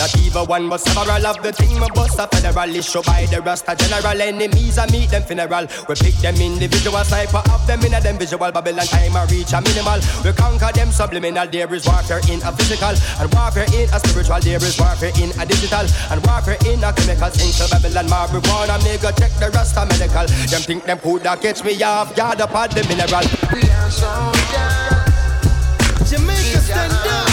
Not even one but several of the team of bust a federal issue by the Rasta general. Enemies I meet them funeral. We pick them individual sniper of them in a them visual Babylon time I reach a minimal. We conquer them subliminal. There is warfare in a physical and warfare in a spiritual. There is warfare in a digital and warfare in a chemical. Into Babylon marijuana. Go check the Rasta medical. Them think them coulda catch me off guard up at the mineral. We are soldiers. Jamaica stand up.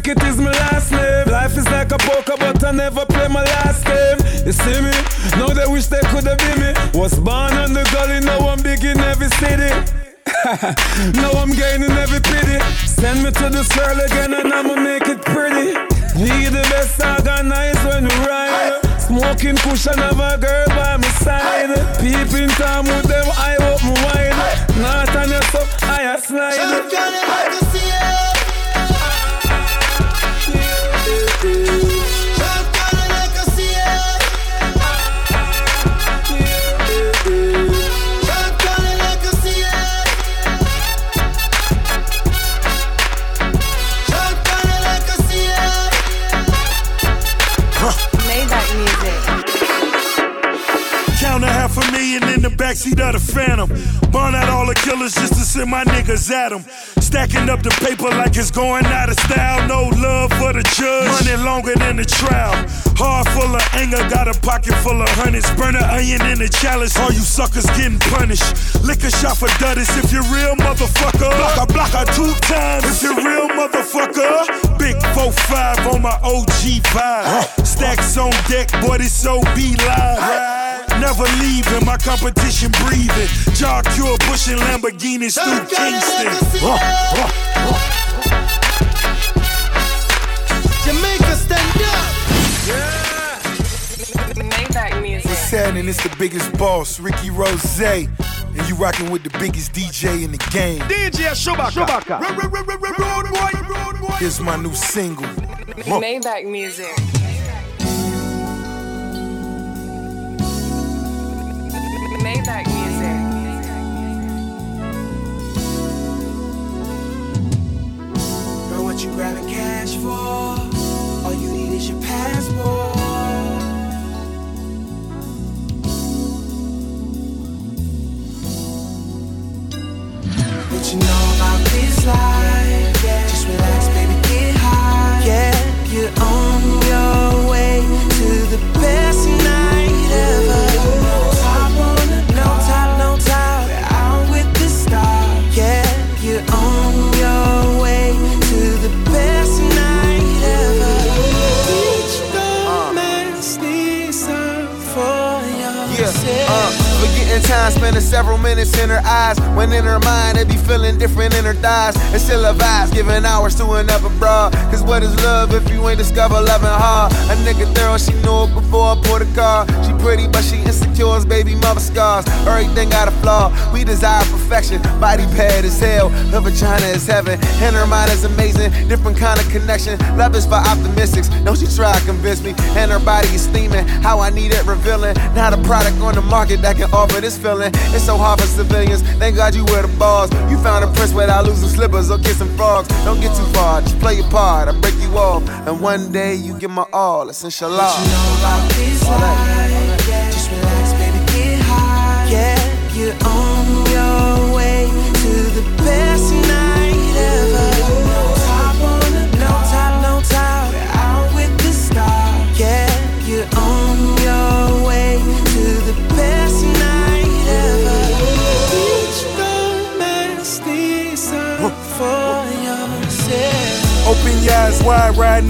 Make It is my last name. Life is like a poker, but I never play my last game. You see me? Now they wish they could have been me. Was born on the gully, now I'm big in every city. now I'm gaining every pity. Send me to the swirl again and I'ma make it pretty. Need the best organized when we ride. Smoking kush and have a girl by my side. Peeping time with them, I open wide. Not on your up, I a slide. Shot calling like a CA. Shot backseat of the Phantom. Burn out all the killers just to send my niggas at them. Stacking up the paper like it's going out of style. No love for the judge. Money longer than the trial. Heart full of anger, got a pocket full of hundreds. Burn an onion in the chalice. All you suckers getting punished. Lick a shot for Dudus if you're real, motherfucker. Block a blocker two times if you're real, motherfucker. Big 4-5 on my OG vibe. Stacks on deck, boy, this so be live. Never leaving, my competition breathing. Jaw cure, pushing Lamborghinis through Kingston. Jamaica stand up. Yeah! Music. What's happening? It's the biggest boss, Ricky Rose. And you rocking with the biggest DJ in the game. DJ Chewbacca. Here's my new single. Maybach music. Music. What you grabbing cash for? All you need is your passport. You know about this life? Yeah. Just relax, baby, get high. Yeah, you're on your time, spending several minutes in her eyes. When in her mind, it be feeling different in her thighs. It's still a vibes, giving hours to another broad. Cause what is love if you ain't discover loving hard? A nigga thorough, she knew it before I bought a car. She pretty, but she insecure as baby mother scars. Everything got a flaw. We desire perfection, body bad as hell. Her vagina is heaven, and her mind is amazing. Different kind of connection. Love is for optimistics. Don't you try to convince me. And her body is steaming. How I need it revealing. Not a product on the market that can offer this feeling. It's so hard for civilians. Thank God you wear the balls. You found a prince without losing slippers or kissing frogs. Don't get too far. Just play your part. I break you off. And one day you get my all. It's inshallah. You know about?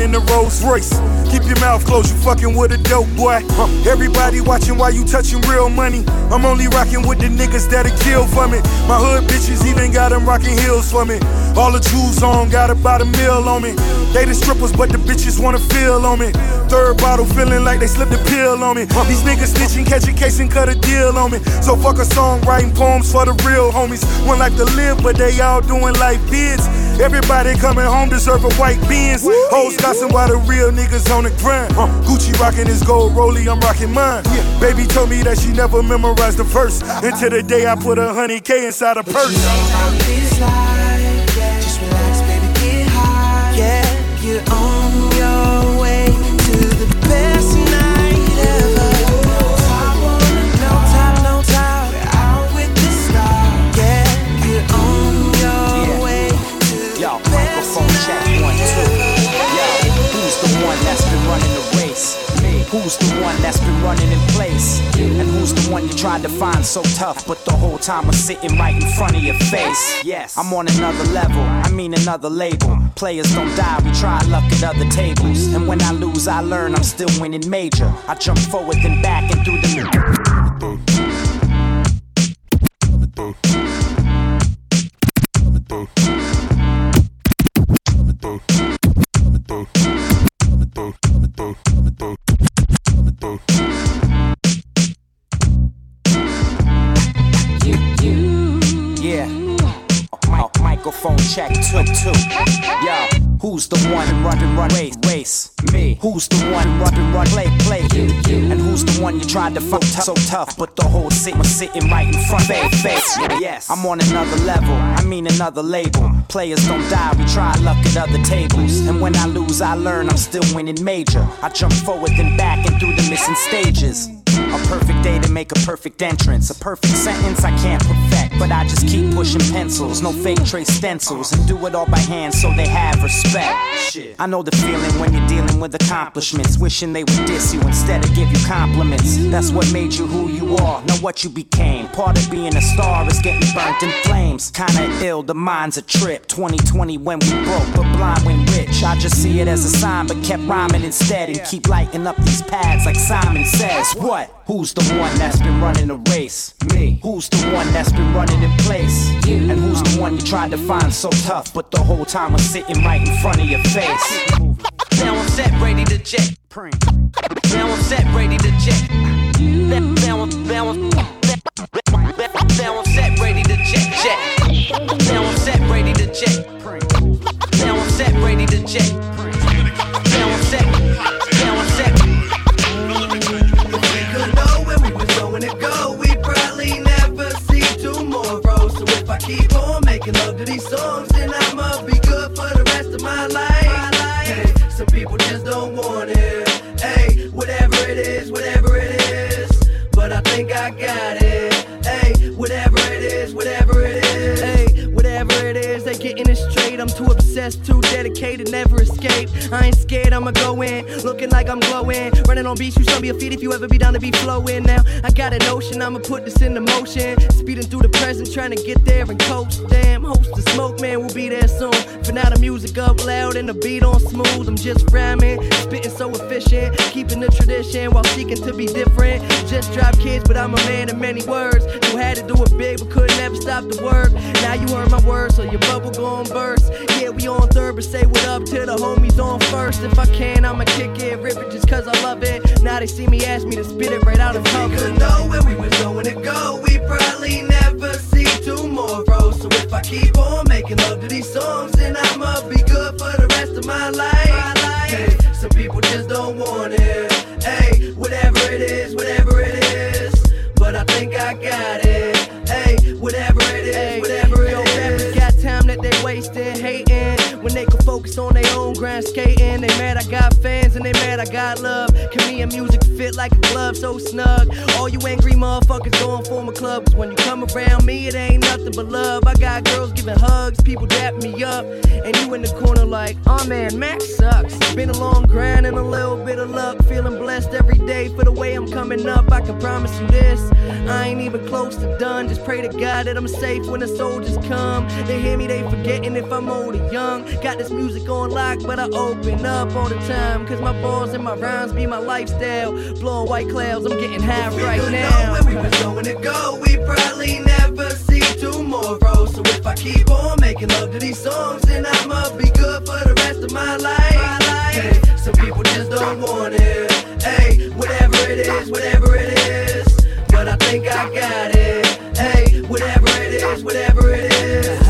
Riding in the Rolls Royce. Keep your mouth closed, you fucking with a dope boy. Everybody watching while you touching real money. I'm only rocking with the niggas that'll kill for me. My hood bitches even got them rocking heels for me. All the jewels on, got about a meal on me. They the strippers, but the bitches wanna feel on me. Third bottle, feeling like they slipped a pill on me. These niggas snitching, catch a case and cut a deal on me. So fuck a song, writing poems for the real homies. One life to live, but they all doing life bids. Everybody coming home deserve a white beans. Hoes gossip while the real niggas on the grind. Gucci rocking his gold rollie, I'm rocking mine. Yeah. Baby told me that she never memorized the verse. Until the day I put a hundred K inside a purse. Running in place? And who's the one you tried to find so tough, but the whole time I'm sitting right in front of your face? Yes, I'm on another level, I mean another label. Players don't die, we try luck at other tables. And when I lose, I learn I'm still winning major. I jump forward then back and through the. Run race race? Me. Who's the one running run play play? And who's the one you tried to fuck so tough, but the whole city was sitting right in front of face face. Yes, I'm on another level. I mean another label. Players don't die, we try luck at other tables. And when I lose, I learn I'm still winning major. I jump forward and back and through the missing stages. A perfect day to make a perfect entrance. A perfect sentence I can't perfect, but I just keep pushing pencils. No fake trace stencils, and do it all by hand so they have respect. I know the feeling when you're dealing with accomplishments, wishing they would diss you instead of give you compliments. That's what made you who you are, not what you became. Part of being a star is getting burnt in flames. Kinda ill, the mind's a trip. 2020 when we broke, but blind when rich. I just see it as a sign, but kept rhyming instead and keep lighting up these pads like Simon says. What? Who's the one that's been running the race? Me. Who's the one that's been running in place? You. And who's the one you tried to find so tough, but the whole time was sitting right in front of your face? Now I'm set, ready to jet. Now I'm set, ready to jet. Now I'm, now I'm, now I'm, now I'm set, ready to jet, jet. Now I'm set, ready to jet. Now I'm set, ready to jet. I ain't scared, I'ma go in, looking like I'm glowing. Running on beats, you show me a feet if you ever be down to be flowing. Now, I got a notion, I'ma put this into motion. Speeding through the present, trying to get there and coach. Damn, host the smoke, man, we'll be there soon. For now, the music up loud and the beat on smooth. I'm just rhyming, spitting so efficient, keeping the tradition while seeking to be different. Just drop kids, but I'm a man of many words. Who had to do it big, but could never stop the work. Now you heard my words, so your bubble gon' burst. Yeah, we on third, but say what up to the homies on first. If I can, I'ma kick it, rip it just cause I love it. Now they see me, ask me to spit it right out of We cover. could know where we was going to go. We probably never see tomorrow. So if I keep on making love to these songs, then I'ma be good for the rest of my life. Hey, some people just don't want it. Hey, whatever it is, whatever it is. But I think I got it. Hey, whatever it is, whatever it Yo, is. rappers got time that they wasting, hating. When they can focus on their own grind skating. They mad I got fans and they mad I got love. Can me and music fit like a glove so snug? All you angry motherfuckers going for my club. Cause when you come around me, it ain't nothing but love. I got girls giving hugs, people dapping me up. And you in the corner like, oh man, Max sucks. Been a long grind and a little bit of luck. Feeling blessed every day for the way I'm coming up. I can promise you this. I ain't even close to done. Just pray to God that I'm safe when the soldiers come. They hear me, they forgetting if I'm old or young. Got this music on lock, but I open up all the time. Cause my balls and my rhymes be my lifestyle. Blowing white clouds, I'm getting high If we right could now. know where we was going to go, we probably never see tomorrow. So if I keep on making love to these songs, then I'ma be good for the rest of my life. Hey, some people just don't want it. Hey, whatever it is, whatever it is. But I think I got it. Hey, whatever it is, whatever it is.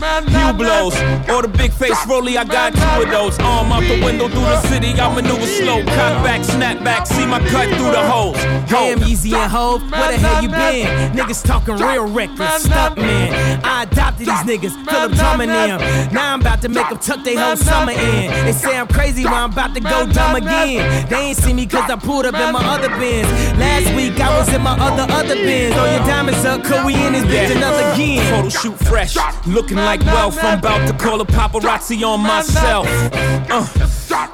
New blows. Or the big face rolly, I got two of those. Arm out the window through the city, I maneuver slow. Cock back, snap back, see my cut through the holes. Damn, Easy and Hove, where the hell you been? Niggas talking real reckless, stunt man. I adopted these niggas, Philip Drummond them. Now I'm about to make them tuck their whole summer in. They say I'm crazy, but I'm about to go dumb again. They ain't see me cause I pulled up in my other bins. Last week I was in my other, other bins. Throw your diamonds up, cause we in this bitch another again. Photo shoot fresh, looking like wealth. I'm about to call a paparazzi on myself. Uh,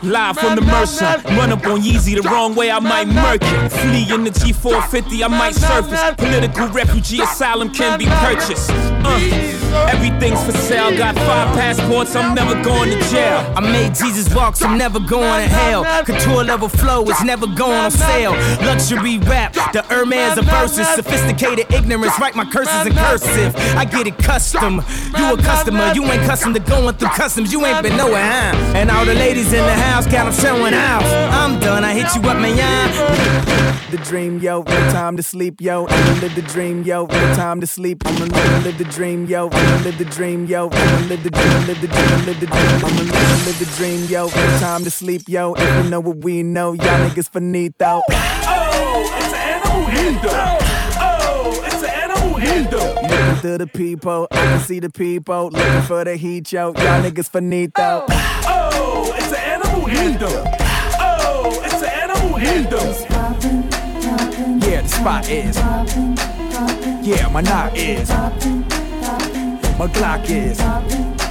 live from the Mercer, run up on Yeezy the wrong way, I might murk it. Flee in the G450, I might surface. Political refugee asylum can be purchased. Uh, everything's for sale, got five passports, I'm never going to jail. I made Jesus walk, so I'm never going to hell. Couture level flow is never going on sale. Luxury rap, the Hermes of verses. Sophisticated ignorance, write my curses in cursive. I get it custom. You a customer, you ain't custom to going through customs. You ain't been nowhere, huh? And all the ladies in the house got them showing out. I'm done, I hit you up, man. The dream, yo, no time to sleep, yo. I'ma live the dream, yo, no time to sleep. I'ma live, live the dream, yo. I'ma live the dream, yo. I'ma live the dream, live the dream, live the dream. I'ma live, live the dream, yo. No time to sleep, yo. If you know what we know, y'all niggas finito. Oh, it's an animal through the people, I can see the people. Looking for the heat, yo. Y'all niggas finito. Oh, it's an animal hindo. Oh, it's an animal hindo. Oh, yeah, the spot is. Yeah, my knock is. My Glock is.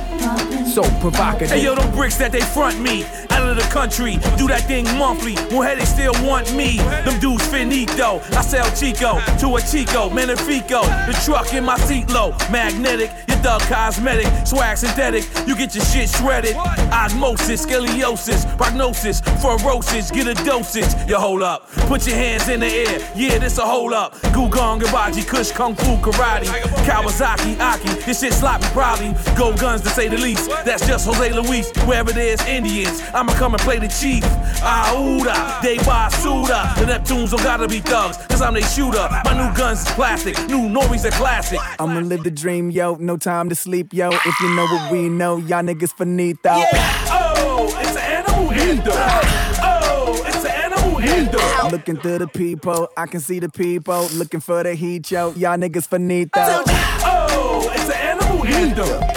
So provocative. Hey yo, them bricks that they front me out of the country. Do that thing monthly. More they still want me. Them dudes finito. I sell Chico to a Chico, Manifico. The truck in my seat low, magnetic. Your thug cosmetic, swag synthetic. You get your shit shredded. Osmosis, scoliosis, prognosis, ferocious. Get a dosage. Yo, hold up. Put your hands in the air. Yeah, this a hold up. Gugong, Gabaji, Kush, Kung Fu, Karate. Kawasaki, Aki. This shit sloppy, probably. Go guns to say the least. That's just Jose Luis. Wherever there's Indians, I'ma come and play the chief. Aouda, they buy Suda. The Neptunes don't gotta be thugs, cause I'm they shooter. My new guns is plastic, new Nori's a classic. I'ma live the dream, yo. No time to sleep, yo. If you know what we know, y'all niggas finito. Oh, it's an animal hindo. Oh, it's an animal. Looking through the people, I can see the people. Looking for the heat, yo. Y'all niggas finito. Oh, it's an animal hindo.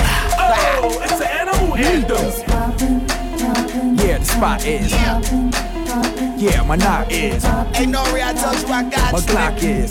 It's an animal hindo. Yeah, the spot is. Yeah, my knock is. Hey, Nori, I told you I got My. Glock is.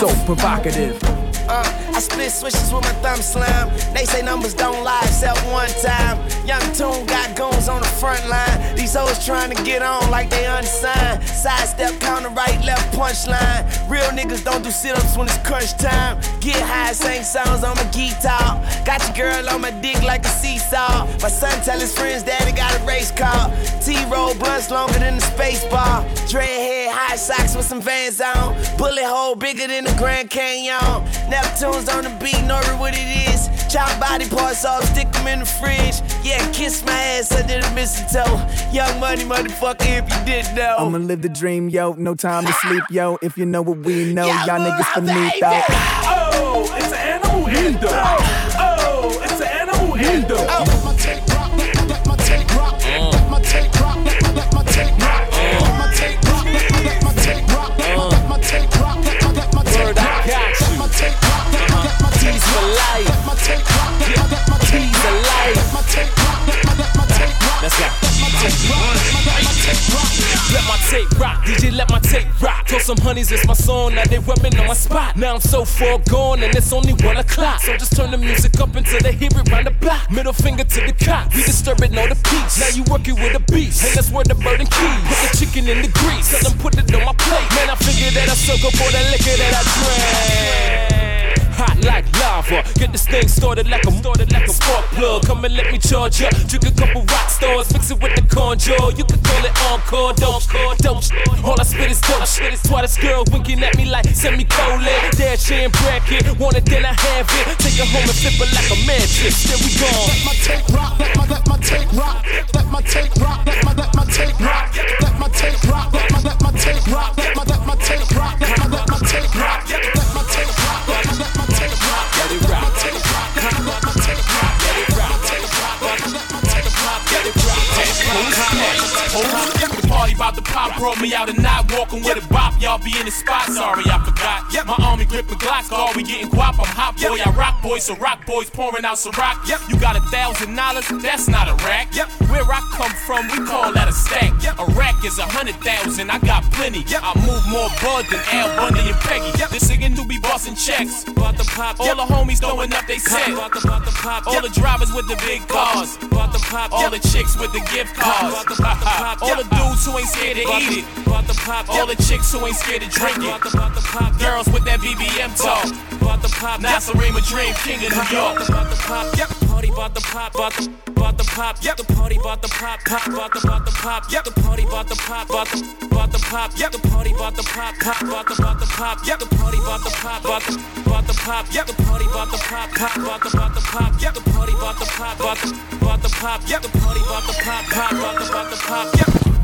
So provocative. Uh, I split switches with my thumb slam. They say numbers don't lie except one time. Young Tune got goons on the front line. These hoes trying to get on like they unsigned. Sidestep, counter right, left punchline. Real niggas don't do sit ups when it's crunch time. Get high, sing songs on my guitar. Got your girl on my dick like a seesaw. My son tell his friends daddy got a race car. T roll blunts longer than the space bar. Dreadhead, high socks with some vans on. Bullet hole bigger than the Grand Canyon. Neptune's on the beat, know what it is. Chop body parts off, stick them in the fridge. Yeah, kiss my ass under the mistletoe. Young money, motherfucker, if you didn't know. I'ma live the dream, yo. No time to sleep, yo. If you know what we know, y'all niggas finito. Oh, it's an animal tape rock. Let my tape rock. DJ, let my tape rock. Told some honeys it's my song, now they rubbing on my spot. Now I'm so far gone and it's only one o'clock. So just turn the music up until they hear it round the block. Middle finger to the cops. We disturbing all the peace. Now you working with a beast. And that's where the burden keys. Put the chicken in the grease. Tell them put it on my plate. Man, I figured that I soak up all that liquor that I drank hot like lava. Get this thing started like a started like a spark plug. Come and let me charge up. Drink a couple rock stars, mix it with the conjure. You can call it encore, don't don't. All I spit is dope shit. It's why this girl winking at me like semicolon. Dash in bracket, want it then I have it. Take it home and flip it like a mattress. Then we gone. Let my take rock, let my let my take rock, let my take rock, let my let my take rock, let my take rock, let my let my take rock, let my let my take rock, let my let my take rock, let my take rock, Thomas rock. The party about to pop brought me out and not walking with a bop. Y'all be in the spot, sorry I forgot. Yep. My army gripping Glocks, all we getting guap. I'm hot boy, I rock boy, so rock boys pouring out some rock. Yep. You got a thousand dollars, that's not a rack. Yep. Where I come from, we call that a stack. Yep. A rack is a hundred thousand, I got plenty. Yep. I move more bud than Al Bundy and Peggy. Yep. This nigga do be busting checks. About the pop, all the homies throwing up they set. About the, about the pop, all the drivers with the big cars. About the pop, all the chicks with the gift cards. About the pop, all the dudes who ain't scared to eat it. About the pop, all the chicks who ain't scared to drink it. About the pop, girls with that BBM talk. About the pop, Nasarima Dream King of New York. About the pop, yep. Party about the pop, about the about the pop, yep. The party about the pop, pop, about the about the pop, yep. The party about the pop, about the about the pop, yep. The party about the pop, pop, about the about the pop, yep. The party about the pop, about the about the pop, yep. The party about the pop, pop, about the about the pop, yep. The party about the pop, about the about the pop, yep. The party about the pop, pop, about the about the pop, yep.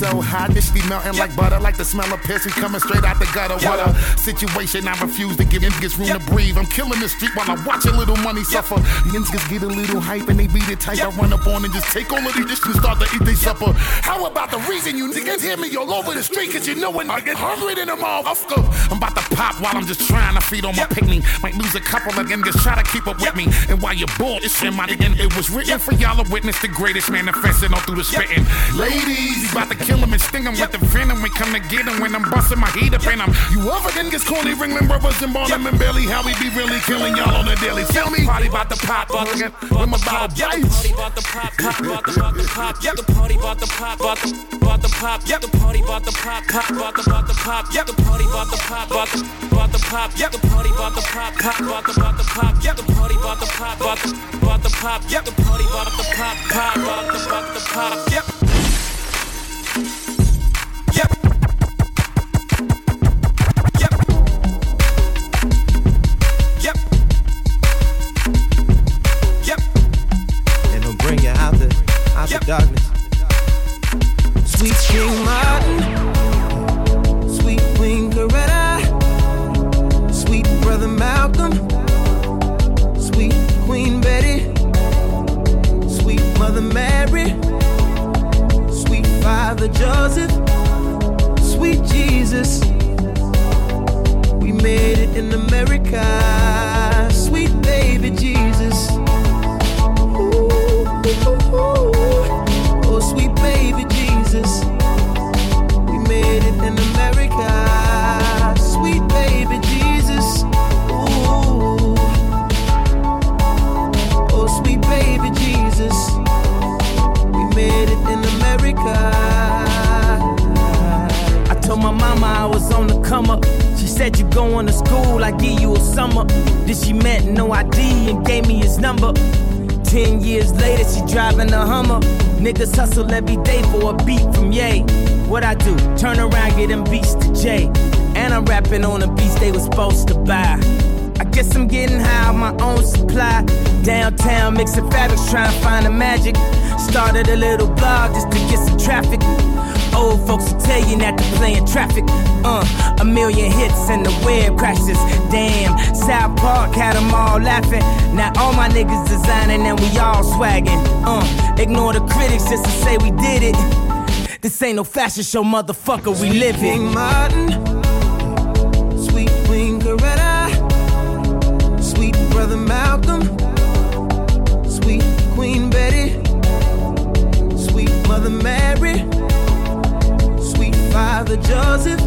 So hot, this be melting like butter, like the smell of piss. We coming straight out the gutter. What a situation! I refuse to give niggas room to breathe. I'm killing the street while I watch a little money suffer. The niggas get a little hype and they beat it tight. I run up on and just take all of these dishes and start to eat they supper. How about the reason you niggas hear me all over the street? Cause you know when I get hungry in the motherfucker. I'm about to pop while I'm just trying to feed on my picnic. Might lose a couple of them, just try to keep up with me. And while you're bored, it's in my again. It was written for y'all to witness the greatest manifesting all through the spitting. Ladies, you about to kill them and sting them with the venom. We come to get them when I'm busting my heat up in them. You other niggas corny ringling brothers and Barnum and Billy. How we be really killing y'all on the daily. Feel me? Party about to pop, bucket. With my bottle bites. Party about the pop, pop, about about the pop, yep. The party about the pop, about the about the pop, yep. The party about the pop, pop, about the about the pop, yep. The party about the pop, about the about the pop, yep. The party about the pop, pop, about the about the pop, yep. The party about the pop, about the about the pop, yep. The party about the pop, pop, about the about the pop, yep. Darkness. Sweet King Martin, Rapping on the beats they was supposed to buy. I guess I'm getting high on my own supply. Downtown mixing fabrics, trying to find the magic. Started a little blog just to get some traffic. Old folks will tell you not to play in traffic. Uh, a million hits and the web crashes. Damn, South Park had them all laughing. Now all my niggas designing and we all swagging. Uh, ignore the critics just to say we did it. This ain't no fashion show, motherfucker. We live it. Martin, Mary, sweet Father Joseph,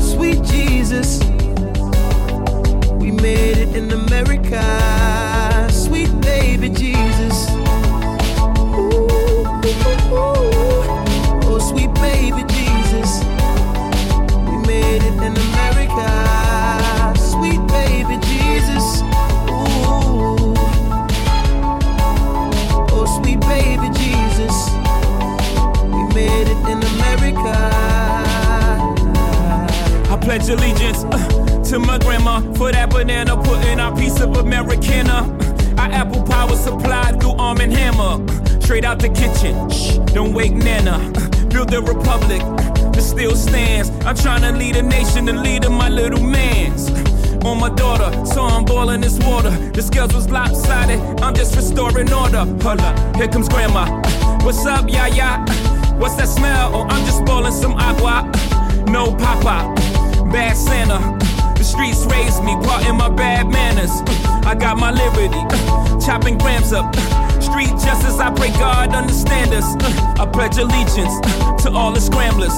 sweet Jesus. We made it in America, sweet baby Jesus. Ooh, ooh, ooh, oh, sweet baby Jesus. We made it in America. in America. I pledge allegiance uh, to my grandma for that banana, putting our piece of Americana. Our apple pie was supplied through Arm and Hammer. Straight out the kitchen, shh, don't wake Nana. Build the republic that still stands. I'm trying to lead a nation, the leader, my little man's on my daughter. So I'm boiling this water. The scales was lopsided. I'm just restoring order. Hold up, here comes grandma. What's up, ya ya? What's that smell? Oh, I'm just boiling some agua. No papa, bad Santa. The streets raised me, part in my bad manners. I got my liberty, uh, chopping grams up. Street justice, I pray God understand us. Uh, I pledge allegiance uh, to all the scramblers.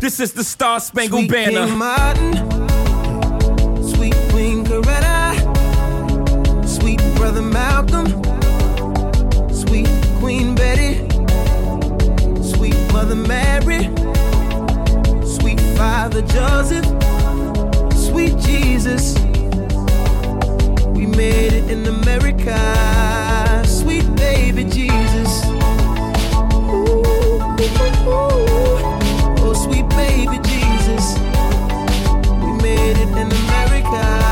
This is the Star Spangled Sweet Banner. King Martin, sweet Queen Coretta, sweet Brother Malcolm, sweet Queen Betty, Mother Mary, sweet Father Joseph, sweet Jesus. We made it in America, sweet baby Jesus. Oh, sweet baby Jesus. We made it in America.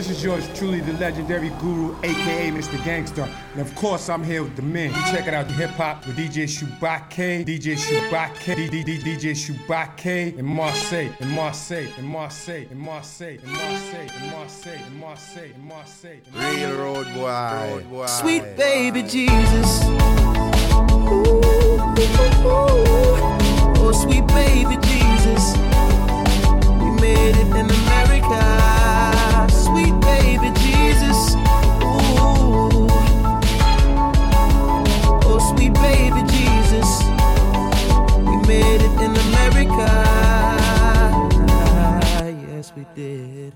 This is yours truly, the legendary guru, aka Mr. Gangster. And of course, I'm here with the men. You check it out, the hip hop with DJ Shubake, DJ Shubake, DDD DJ Shubake in Marseille, in Marseille, in Marseille, in Marseille, in Marseille, in Marseille, in Marseille, in Marseille. Real road boy. Boy. Sweet baby Jesus. Oh, sweet baby Jesus. We made it in America. Sweet baby Jesus. Ooh. Oh, sweet baby Jesus. We made it in America. Yes, we did.